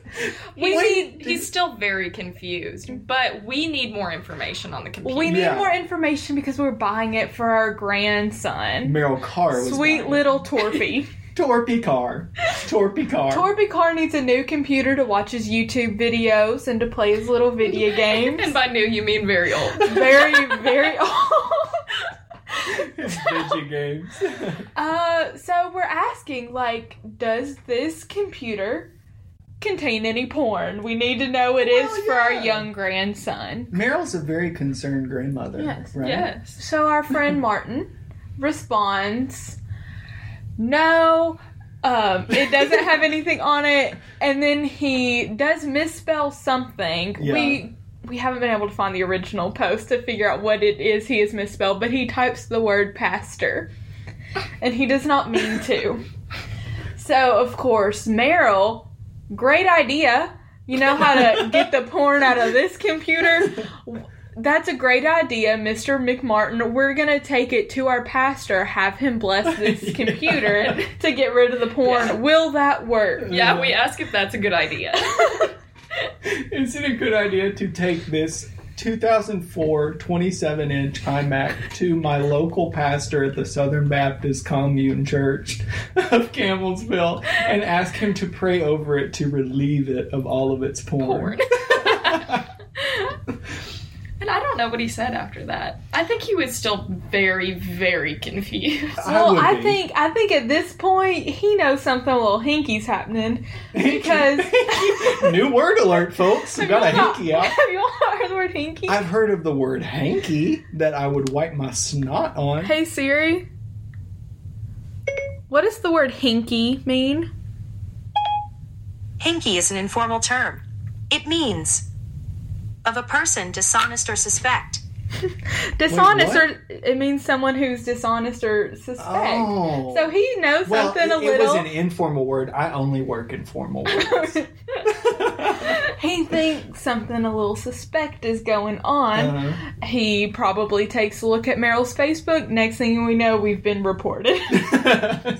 We He's, need he's still very confused, but we need more information on the computer. we need Yeah. more information because we're buying it for our grandson. Meryl Carr Sweet buying. little Torpy. Torpy Carr. Torpy Carr. Torpy Carr needs a new computer to watch his YouTube videos and to play his little video games. and by new, you mean very old. very, very old. Video games. Uh, so we're asking, like, does this computer contain any porn? We need to know it is Well, for our young grandson. Meryl's a very concerned grandmother. Yes. Right? Yes. So our friend Martin responds, no, um, it doesn't have anything on it. And then he does misspell something. Yeah. We we haven't been able to find the original post to figure out what it is he has misspelled, but he types the word pastor. And he does not mean to. So of course, Meryl, great idea. You know how to get the porn out of this computer? That's a great idea, Mr. McMartin. We're gonna take it to our pastor, have him bless this computer to get rid of the porn. Yeah. Will that work? Yeah, we ask if that's a good idea. Is it a good idea to take this 2004 27 inch iMac to my local pastor at the Southern Baptist Commune Church of Campbellsville and ask him to pray over it to relieve it of all of its porn? Porn. and I don't know what he said after that. I think he was still very, very confused. Well, would I, be. think I think at this point he knows something a little hinky's happening because New word alert, folks. We got a Have you all hinky out. Have you all heard the word hinky? I've heard of the word hanky that I would wipe my snot on. Hey Siri, what does the word hinky mean? Hinky is an informal term. It means of a person dishonest or suspect. Dishonest, what? or it means someone who's dishonest or suspect. Oh. So he knows well, something it, a little. it was an informal word. I only work in formal words. he thinks something a little suspect is going on. Uh-huh. He probably takes a look at Meryl's Facebook. Next thing we know, we've been reported.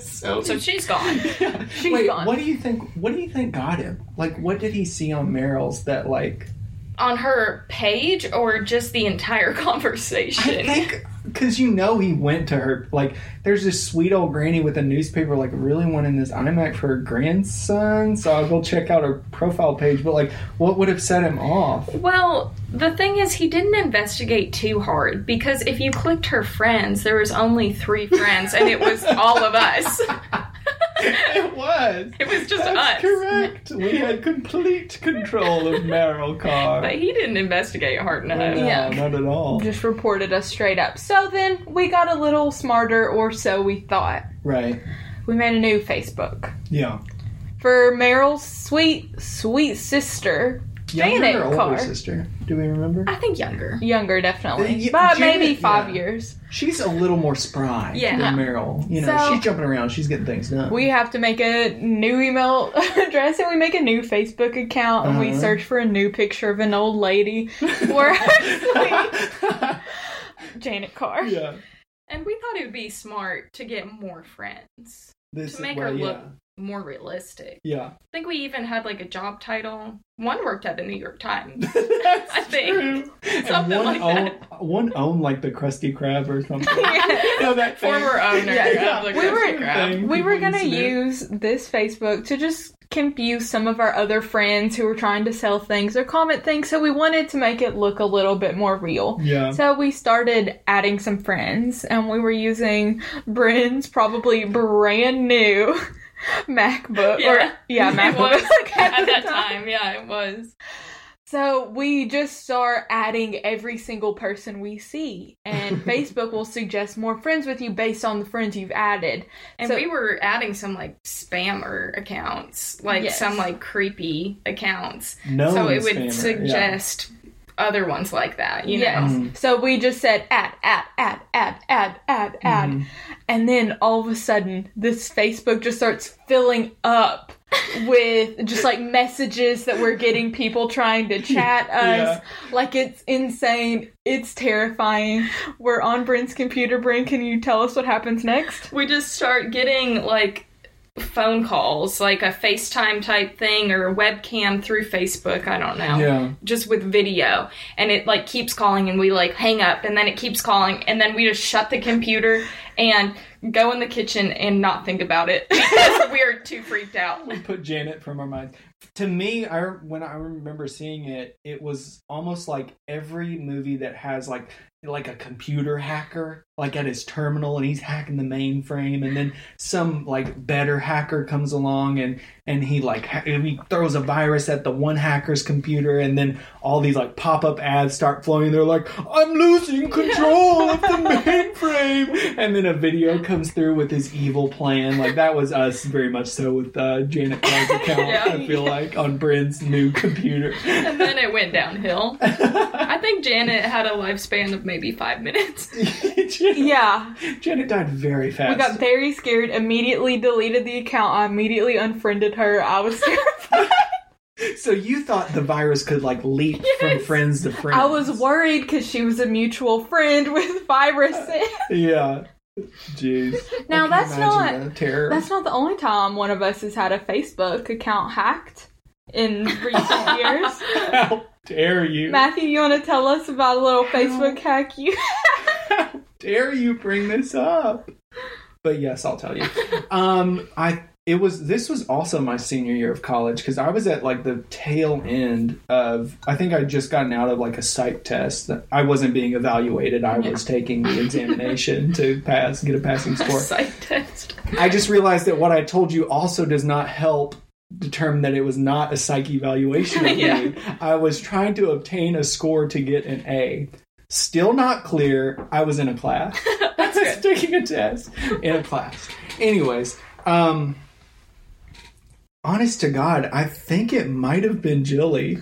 so, So she's gone. She's Wait, gone. what do you think? What do you think got him? Like, what did he see on Meryl's that like? On her page or just the entire conversation? I think because you know he went to her. Like, there's this sweet old granny with a newspaper, like really wanting this iMac for her grandson. So I'll go check out her profile page. But like, what would have set him off? Well, the thing is, he didn't investigate too hard because if you clicked her friends, there was only three friends, and it was all of us. it was. It was just That's us. correct. We had complete control of Meryl Carr. But he didn't investigate hard enough. No, Yeah. not at all. Just reported us straight up. So then we got a little smarter, or so we thought. Right. We made a new Facebook Yeah. for Meryl's sweet, sweet sister, Younger Janet or older Carr. sister? Do we remember? I think younger. Younger, definitely, Yeah, but Janet- maybe five yeah. years. She's a little more spry Yeah. than Meryl. You know, So- she's jumping around. She's getting things done. We have to make a new email address and we make a new Facebook account and we Uh-huh. search for a new picture of an old lady. We're actually Janet Carr. yeah. And we thought it would be smart to get more friends, This To make well, her look- yeah. More realistic. Yeah. I think we even had like a job title. One worked at the New York Times. That's I think. true. Something one like own, that. One owned like the Krusty Krab or something. Yeah. You know that thing? Former owner Yeah, of the we were- Krab. thing We were gonna used to do. use this Facebook to just confuse some of our other friends who were trying to sell things or comment things, so we wanted to make it look a little bit more real. Yeah. So we started adding some friends, and we were using Bryn's probably brand new MacBook. Or, Yeah. yeah, It MacBook. was at at that time. Yeah, it was. So we just start adding every single person we see, and Facebook will suggest more friends with you based on the friends you've added. And So- we were adding some like spammer accounts, like Yes. some like creepy accounts. Known so it would spammer, yeah. Suggest other ones like that, you yes. know. Mhm. So we just said add, add, add, add, add, add, add. Mhm. And then all of a sudden, this Facebook just starts filling up with just like messages that we're getting people trying to chat us. Yeah. Like it's insane. It's terrifying. We're on Bryn's computer. Bryn, can you tell us what happens next? We just start getting like phone calls, like a FaceTime type thing or a webcam through Facebook, I don't know. Yeah. Just with video. And it like keeps calling and we like hang up and then it keeps calling and then we just shut the computer and go in the kitchen and not think about it because we're too freaked out. We put Janet from our minds. To me, I when I remember seeing it, it was almost like every movie that has like like a computer hacker, like at his terminal, and he's hacking the mainframe, and then some like better hacker comes along and and he like ha- he throws a virus at the one hacker's computer, and then all these like pop up ads start flowing. They're like, "I'm losing control of the mainframe," and then a video comes through with his evil plan. Like that was us very much so with uh, Janet Carr's account. Yeah. I feel like on Bryn's new computer. And then it went downhill. I think Janet had a lifespan of maybe five minutes. Janet, Yeah. Janet died very fast. We got very scared, immediately deleted the account. I immediately unfriended her. I was terrified. so you thought the virus could like leap from friends to friends? I was worried because she was a mutual friend with viruses. Yeah. Jeez. Now, that's not- terror. That's not the only time one of us has had a Facebook account hacked in recent years. How dare you? Matthew, you want to tell us about a little Facebook hack you? How dare you bring this up? But yes, I'll tell you. Um, I it was this was also my senior year of college because I was at like the tail end of I think I'd just gotten out of like a psych test. That I wasn't being evaluated. I was taking the examination to pass, get a passing score. Psych test. I just realized that what I told you also does not help determine that it was not a psych evaluation of Yeah. me. I was trying to obtain a score to get an A. Still not clear. I was in a class. That's I was taking a test in a class. Anyways, um honest to God, I think it might have been Jilly.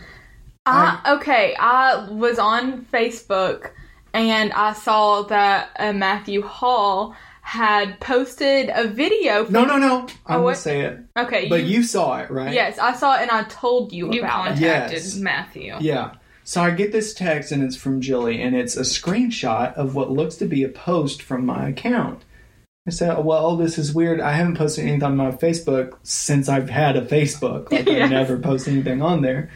I, okay, I was on Facebook and I saw that uh, Matthew Hall had posted a video. From, No, no, no. I Oh, will what? say it. Okay, But you, you saw it, right? yes, I saw it and I told you, You about it. contacted Yes. Matthew. Yeah. So I get this text and it's from Jilly and it's a screenshot of what looks to be a post from my account. I said, well, this is weird. I haven't posted anything on my Facebook since I've had a Facebook. Like I never post anything on there.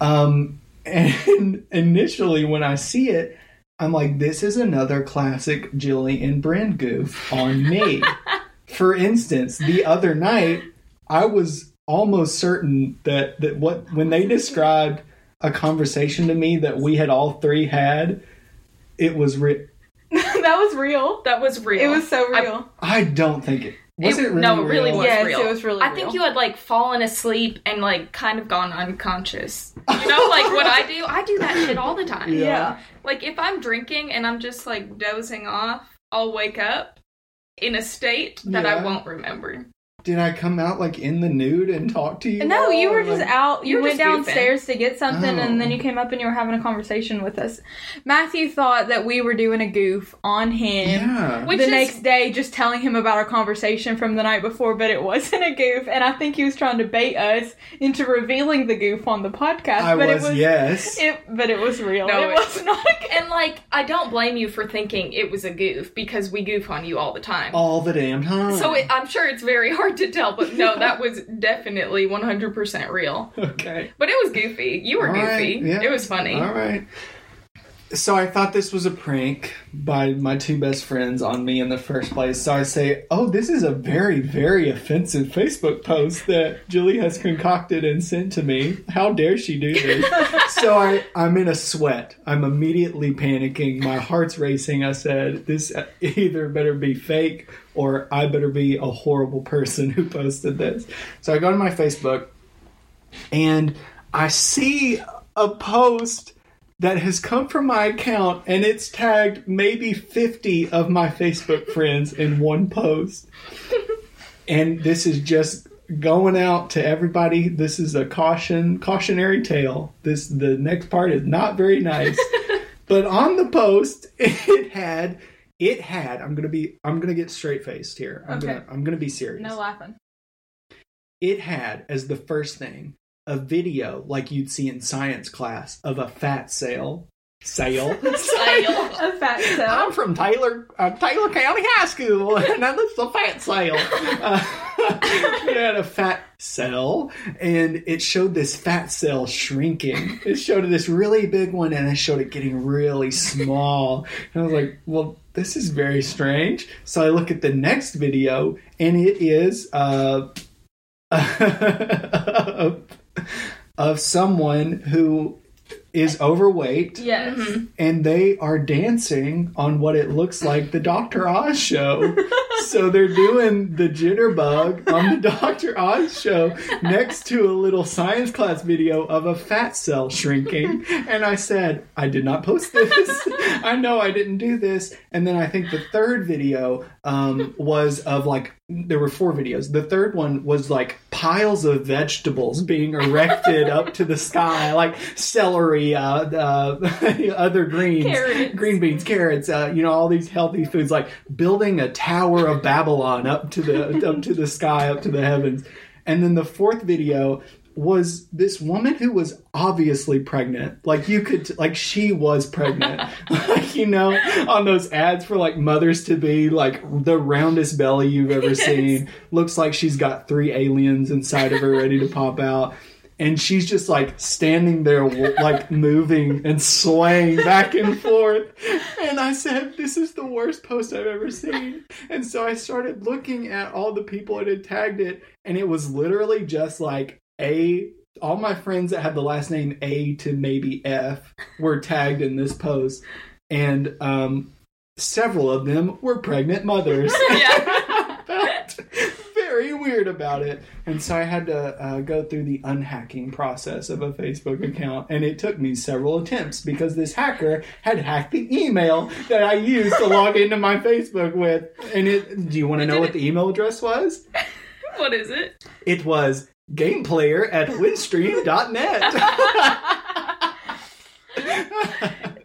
Um, and initially when I see it, I'm like, this is another classic Jilly and Bryn goof on me. For instance, the other night, I was almost certain that that what when they described a conversation to me that we had all three had, it was re- that was real. That was real. It was so I- real. I don't think it was it, It- really no, it really real? was. yes, real. it was really I real. think you had like fallen asleep and like kind of gone unconscious. You know, like what I do? I do that shit all the time. Yeah. yeah. Like if I'm drinking and I'm just like dozing off, I'll wake up in a state that Yeah. I won't remember. Did I come out like in the nude and talk to you? No, all, you were or, just like- out. You, You were went just goofing. downstairs to get something, Oh. and then oh. you came up and you were having a conversation with us. Matthew thought that we were doing a goof on him. Yeah. Which the is- next day, just telling him about our conversation from the night before, but it wasn't a goof, and I think he was trying to bait us into revealing the goof on the podcast. I but was, it was yes. It, but it was real. No, it it- was not a goof. And like, I don't blame you for thinking it was a goof because we goof on you all the time. all the damn time. So it, I'm sure it's very hard to tell, but no, that was definitely 100% real. okay. But it was goofy. You were All right, goofy. yeah. It was funny. All right. So I thought this was a prank by my two best friends on me in the first place. So I say, "Oh, this is a very, very offensive Facebook post that Julie has concocted and sent to me. How dare she do this?" so I, I'm in a sweat. I'm immediately panicking. My heart's racing. I said, "This either better be fake or I better be a horrible person who posted this." So I go to my Facebook and I see a post that has come from my account and it's tagged maybe 50 of my Facebook friends in one post. and this is just going out to everybody. This is a caution cautionary tale. This the next part is not very nice. but on the post it had it had I'm going to be I'm going to get straight faced here. I'm Okay. going to I'm going to be serious No laughing. it had as the first thing a video like you'd see in science class of a fat sale sale Sale. A fat I'm from Taylor uh, Taylor County High School, and that was a fat sale. Uh, it had a fat cell, and it showed this fat cell shrinking. It showed this really big one, and it showed it getting really small. And I was like, "Well, this is very strange." So I look at the next video, and it is uh, of someone who is overweight Yes. and they are dancing on what it looks like the Dr. Oz show. so they're doing the jitterbug on the Dr. Oz show next to a little science class video of a fat cell shrinking. And I said, I did not post this. I know I didn't do this. And then I think the third video um, was of like, there were four videos. The third one was like piles of vegetables being erected up to the sky, like celery, uh, uh, other greens, Carrots. green beans, carrots, uh, you know, all these healthy foods, like building a tower of Babylon up to the up to the sky, up to the heavens. And then the fourth video was this woman who was obviously pregnant. Like you could, like she was pregnant. like you know, on those ads for like mothers to be, like the roundest belly you've ever seen. Looks like she's got three aliens inside of her ready to pop out. And she's just like standing there, like moving and swaying back and forth. And I said, This is the worst post I've ever seen. And so I started looking at all the people that had tagged it, and it was literally just like A. All my friends that had the last name A to maybe F were tagged in this post. And um, several of them were pregnant mothers. Yeah. very weird about it. And so I had to uh, go through the unhacking process of a Facebook account. And it took me several attempts because this hacker had hacked the email that I used to log into my Facebook with. And it, do you want to know what the email address was? what is it? It was gameplayer at windstream.net.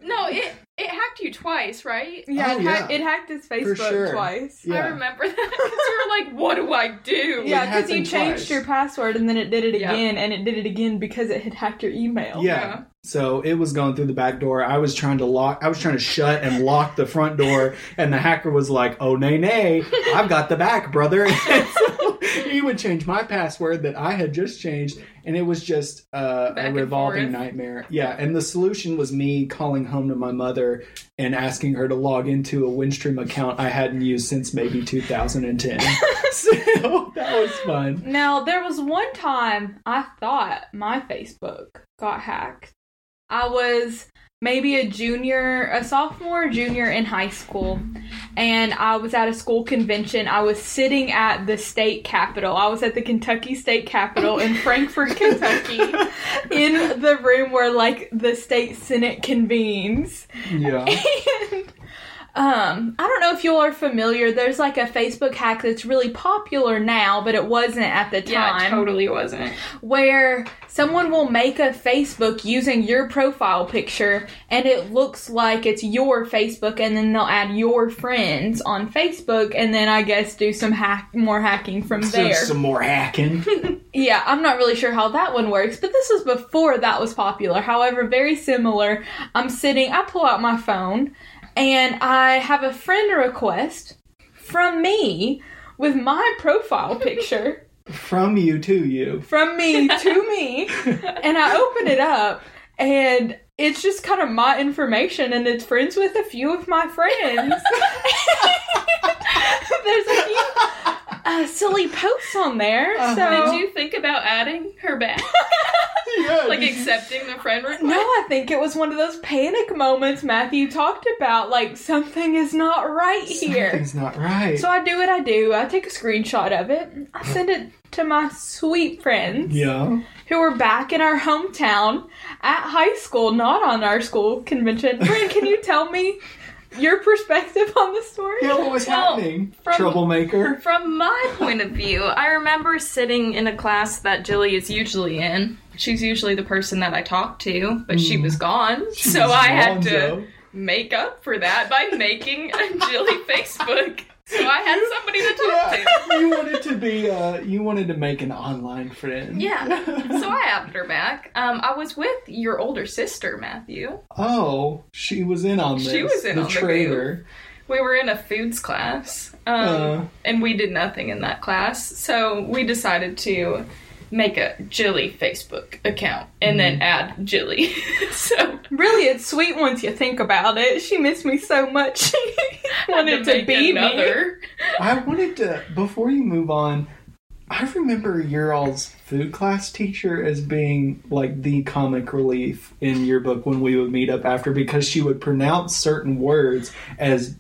No, it it hacked you twice, right? Yeah, Oh, it, hacked, yeah. it hacked his Facebook sure. twice. I remember that because you were like, "What do I do?" Yeah, because you changed twice. your password and then it did it Yeah. again, and it did it again because it had hacked your email. Yeah. Yeah. So it was going through the back door. I was trying to lock. I was trying to shut and lock the front door, and the hacker was like, "Oh nay nay, I've got the back, brother." And so he would change my password that I had just changed, and it was just uh, a revolving nightmare. Yeah, and the solution was me calling home to my mother and asking her to log into a Windstream account I hadn't used since maybe 2010. so that was fun. Now, there was one time I thought my Facebook got hacked. I was maybe a junior, a sophomore, junior in high school, and I was at a school convention. I was sitting at the state capitol. I was at the Kentucky State Capitol in Frankfort, Kentucky, in the room where like the state senate convenes. Yeah. And um, I don't know if you all are familiar. There's like a Facebook hack that's really popular now, but it wasn't at the time. Yeah, it totally wasn't. Where someone will make a Facebook using your profile picture, and it looks like it's your Facebook, and then they'll add your friends on Facebook, and then I guess do some hack more hacking from So there. some more hacking. Yeah, I'm not really sure how that one works, but this was before that was popular. However, very similar. I'm sitting, I pull out my phone, and I have a friend request from me with my profile picture From you to you. from me to me, and I open it up, and it's just kind of my information, and it's friends with a few of my friends. There's a few uh, silly posts on there. Uh-huh. So Did you think about adding her back? Yeah, like did you- accepting the friend request? No, I think it was one of those panic moments Matthew talked about. Like, something is not right here. Something's not right. So I do what I do. I take a screenshot of it. I send it to my sweet friends yeah. who are back in our hometown at high school, not on our school convention. Bryn, can you tell me your perspective on the story? Yeah, what was Well, happening? from- Troublemaker. From my point of view, I remember sitting in a class that Jilly is usually in. She's usually the person that I talk to, but she hmm. was gone. so was I had Lonzo. to make up for that by making a Jilly Facebook. So I had somebody to talk to. You wanted to be. Uh, you wanted to make an online friend. Yeah. So I added her back. Um, I was with your older sister, Matthew. oh, she was in on this. She was in the on the traitor. We were in a foods class, um, Uh. and we did nothing in that class. So we decided to make a Jilly Facebook account and then mm-hmm. add Jilly. so Really, it's sweet once you think about it. She missed me so much. She wanted to, make be me. I wanted to. Before you move on, I remember your all's food class teacher as being like the comic relief in your book when we would meet up after because she would pronounce certain words as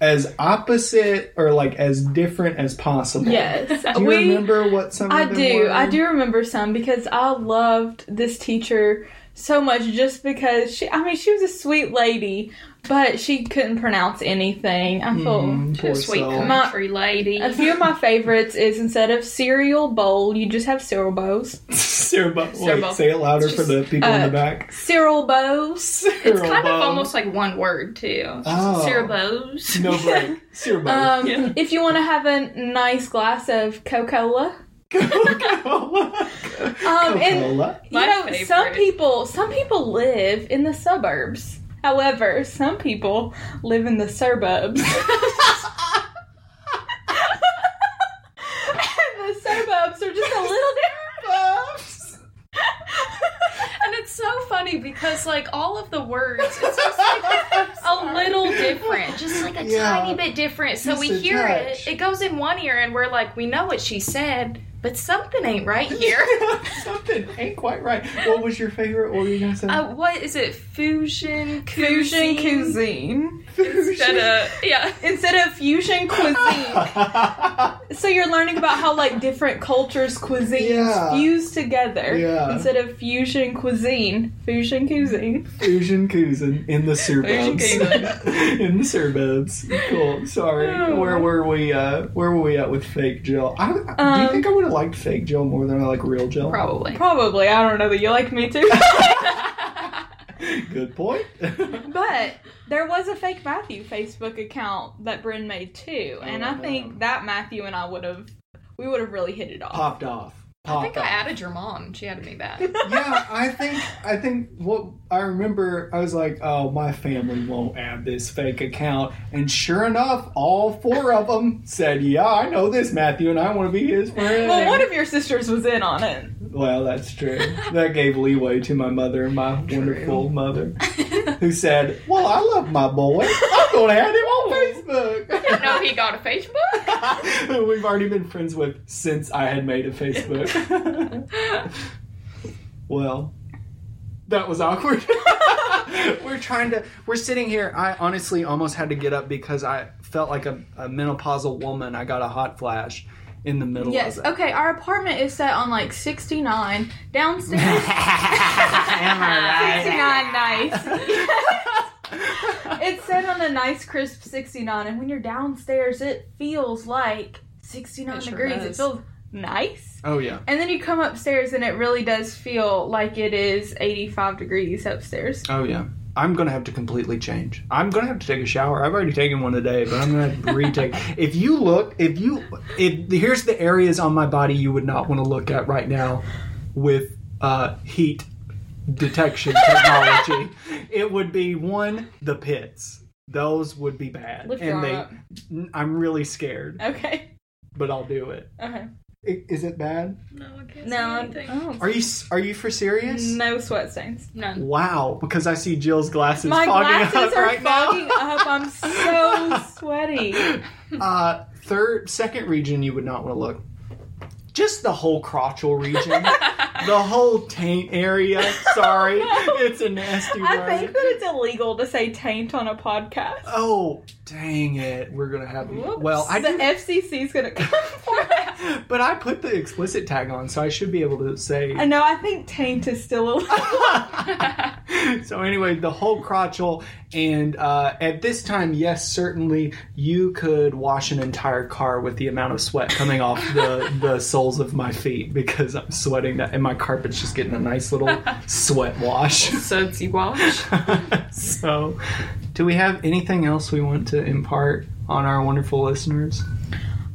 as opposite or like as different as possible. Yes, Do you we. remember what some of I them do. were? I do remember some because I loved this teacher so much just because she I mean she was a sweet lady, but she couldn't pronounce anything. I feel Mm, poor Sweet soul. country lady. a few of my favorites is instead of cereal bowl, you just have cereal bows. Cereal bowl. Wait, Cereal. say it louder for the people in uh, the back. Cereal bows. it's kind of almost like one word too. Oh. Cerebos. No break. Cereal bowl. Um, Yeah. If you want to have a nice glass of Coca-Cola, Coca-Cola. um, and Coca-Cola. you My know some favorite. people some people live in the suburbs. However, some people live in the suburbs. and the suburbs are just a little different. and it's so funny because like all of the words, it's just like a little different, just like a Yeah. tiny bit different. So Just we hear touch. it, it goes in one ear, and we're like, we know what she said, but something ain't right here. Something ain't quite right. What was your favorite? What were you gonna say? uh, what is it? Fusion Fusion cuisine? cuisine. Instead of yeah. Instead of fusion cuisine. So you're learning about how like different cultures' cuisines Yeah. fuse together. Yeah. Instead of fusion cuisine, fusion cuisine. Fusion cuisine in the suburbs. In the suburbs. Cool. Sorry. Oh. Where were we? Uh, where were we at with fake Jill? I, do you Um, think I would have liked fake Jill more than I like real Jill? Probably. Probably. I don't know that you like me too. Good point. but there was a fake Matthew Facebook account that Bryn made too, and I Oh, think that Matthew and I would have we would have really hit it off. Popped off. I think I added your mom. She added me back. yeah, I think I think what I remember, I was like, "Oh, my family won't add this fake account," and sure enough, all four of them said, "Yeah, I know this Matthew, and I want to be his friend." Well, one of your sisters was in on it. Well, that's true. That gave leeway to my mother, and my wonderful mother, who said, "Well, I love my boy. I'm going to add him on Facebook." I know he got a Facebook. Who We've already been friends with since I had made a Facebook. well, that was awkward. we're trying to. We're sitting here. I honestly almost had to get up because I felt like a, a menopausal woman. I got a hot flash in the middle Yes. of it. Okay. Our apartment is set on like 69 downstairs. Am I right? 69 nice. it's set on a nice crisp 69, and when you're downstairs, it feels like 69 It sure degrees. It feels nice. Oh yeah. And then you come upstairs, and it really does feel like it is 85 degrees upstairs. Oh yeah. I'm gonna have to completely change. I'm gonna have to take a shower. I've already taken one today, but I'm gonna have to retake. if you look, if you, if here's the areas on my body you would not want to look at right now, with uh, heat detection technology, it would be one the pits. Those would be bad, Lift and they. I'm really scared, Okay. but I'll do it. Okay. I- Is it bad? No, I can't No. see I'm- anything. Oh. Are you are you for serious? No sweat stains. None. Wow, because I see Jill's glasses My fogging glasses up are right fogging now. up. I'm so sweaty. Uh, third, second region you would not want to look. Just the whole crotchal region, the whole taint area. Sorry, it's a nasty I word. think that it's illegal to say taint on a podcast. Oh, dang it! We're gonna have. Whoops. Well, I the FCC is to come for us. but I put the explicit tag on, so I should be able to say. I know. I think taint is still illegal. so anyway, the whole crotchel, and uh, at this time, yes, certainly you could wash an entire car with the amount of sweat coming off the the soles of my feet because I'm sweating that, and my carpet's just getting a nice little sweat wash. Sudsy wash. so, do we have anything else we want to impart on our wonderful listeners?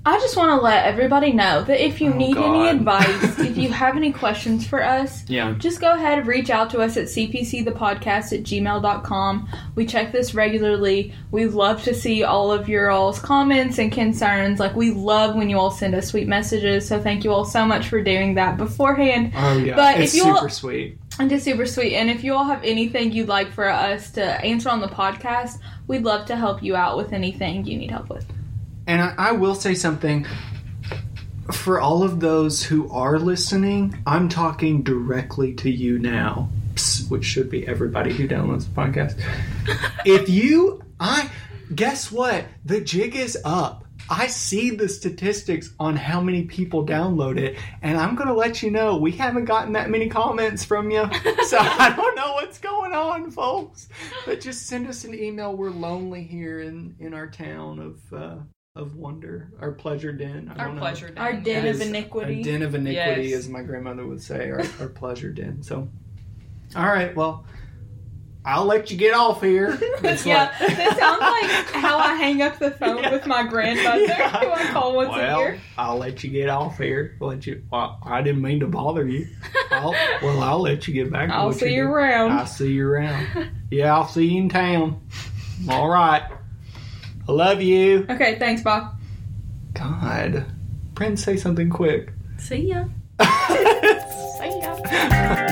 I just want to let everybody know that if you Oh, need God. any advice, if you have any questions for us, Yeah. just go ahead and reach out to us at cpcthepodcast at gmail.com. We check this regularly. We love to see all of your all's comments and concerns. Like, we love when you all send us sweet messages. So, thank you all so much for doing that beforehand. Oh yeah, But it's if you all- super sweet. And just super sweet. And if you all have anything you'd like for us to answer on the podcast, we'd love to help you out with anything you need help with. And I, I will say something. For all of those who are listening, I'm talking directly to you now, which should be everybody who downloads the podcast. if you, I, guess what? The jig is up. I see the statistics on how many people download it, and I'm going to let you know we haven't gotten that many comments from you. So I don't know what's going on, folks. But just send us an email. We're lonely here in, in our town of. Uh, of wonder, our pleasure den. I Our don't know. pleasure. Den. Our den of iniquity. A den of iniquity, Yes. as my grandmother would say, our, our pleasure den. So, all right, well, I'll let you get off here. It's yeah, like- that sounds like how I hang up the phone Yeah. with my grandmother, Yeah. who I call once well, a year. I'll let you get off here. I'll let you. Well, I didn't mean to bother you. I'll, well, I'll let you get back. to I'll see you do. around. I'll see you around. Yeah, I'll see you in town. All right. I love you. Okay, thanks, Bob. God, Prince, say something quick. See ya. See See ya.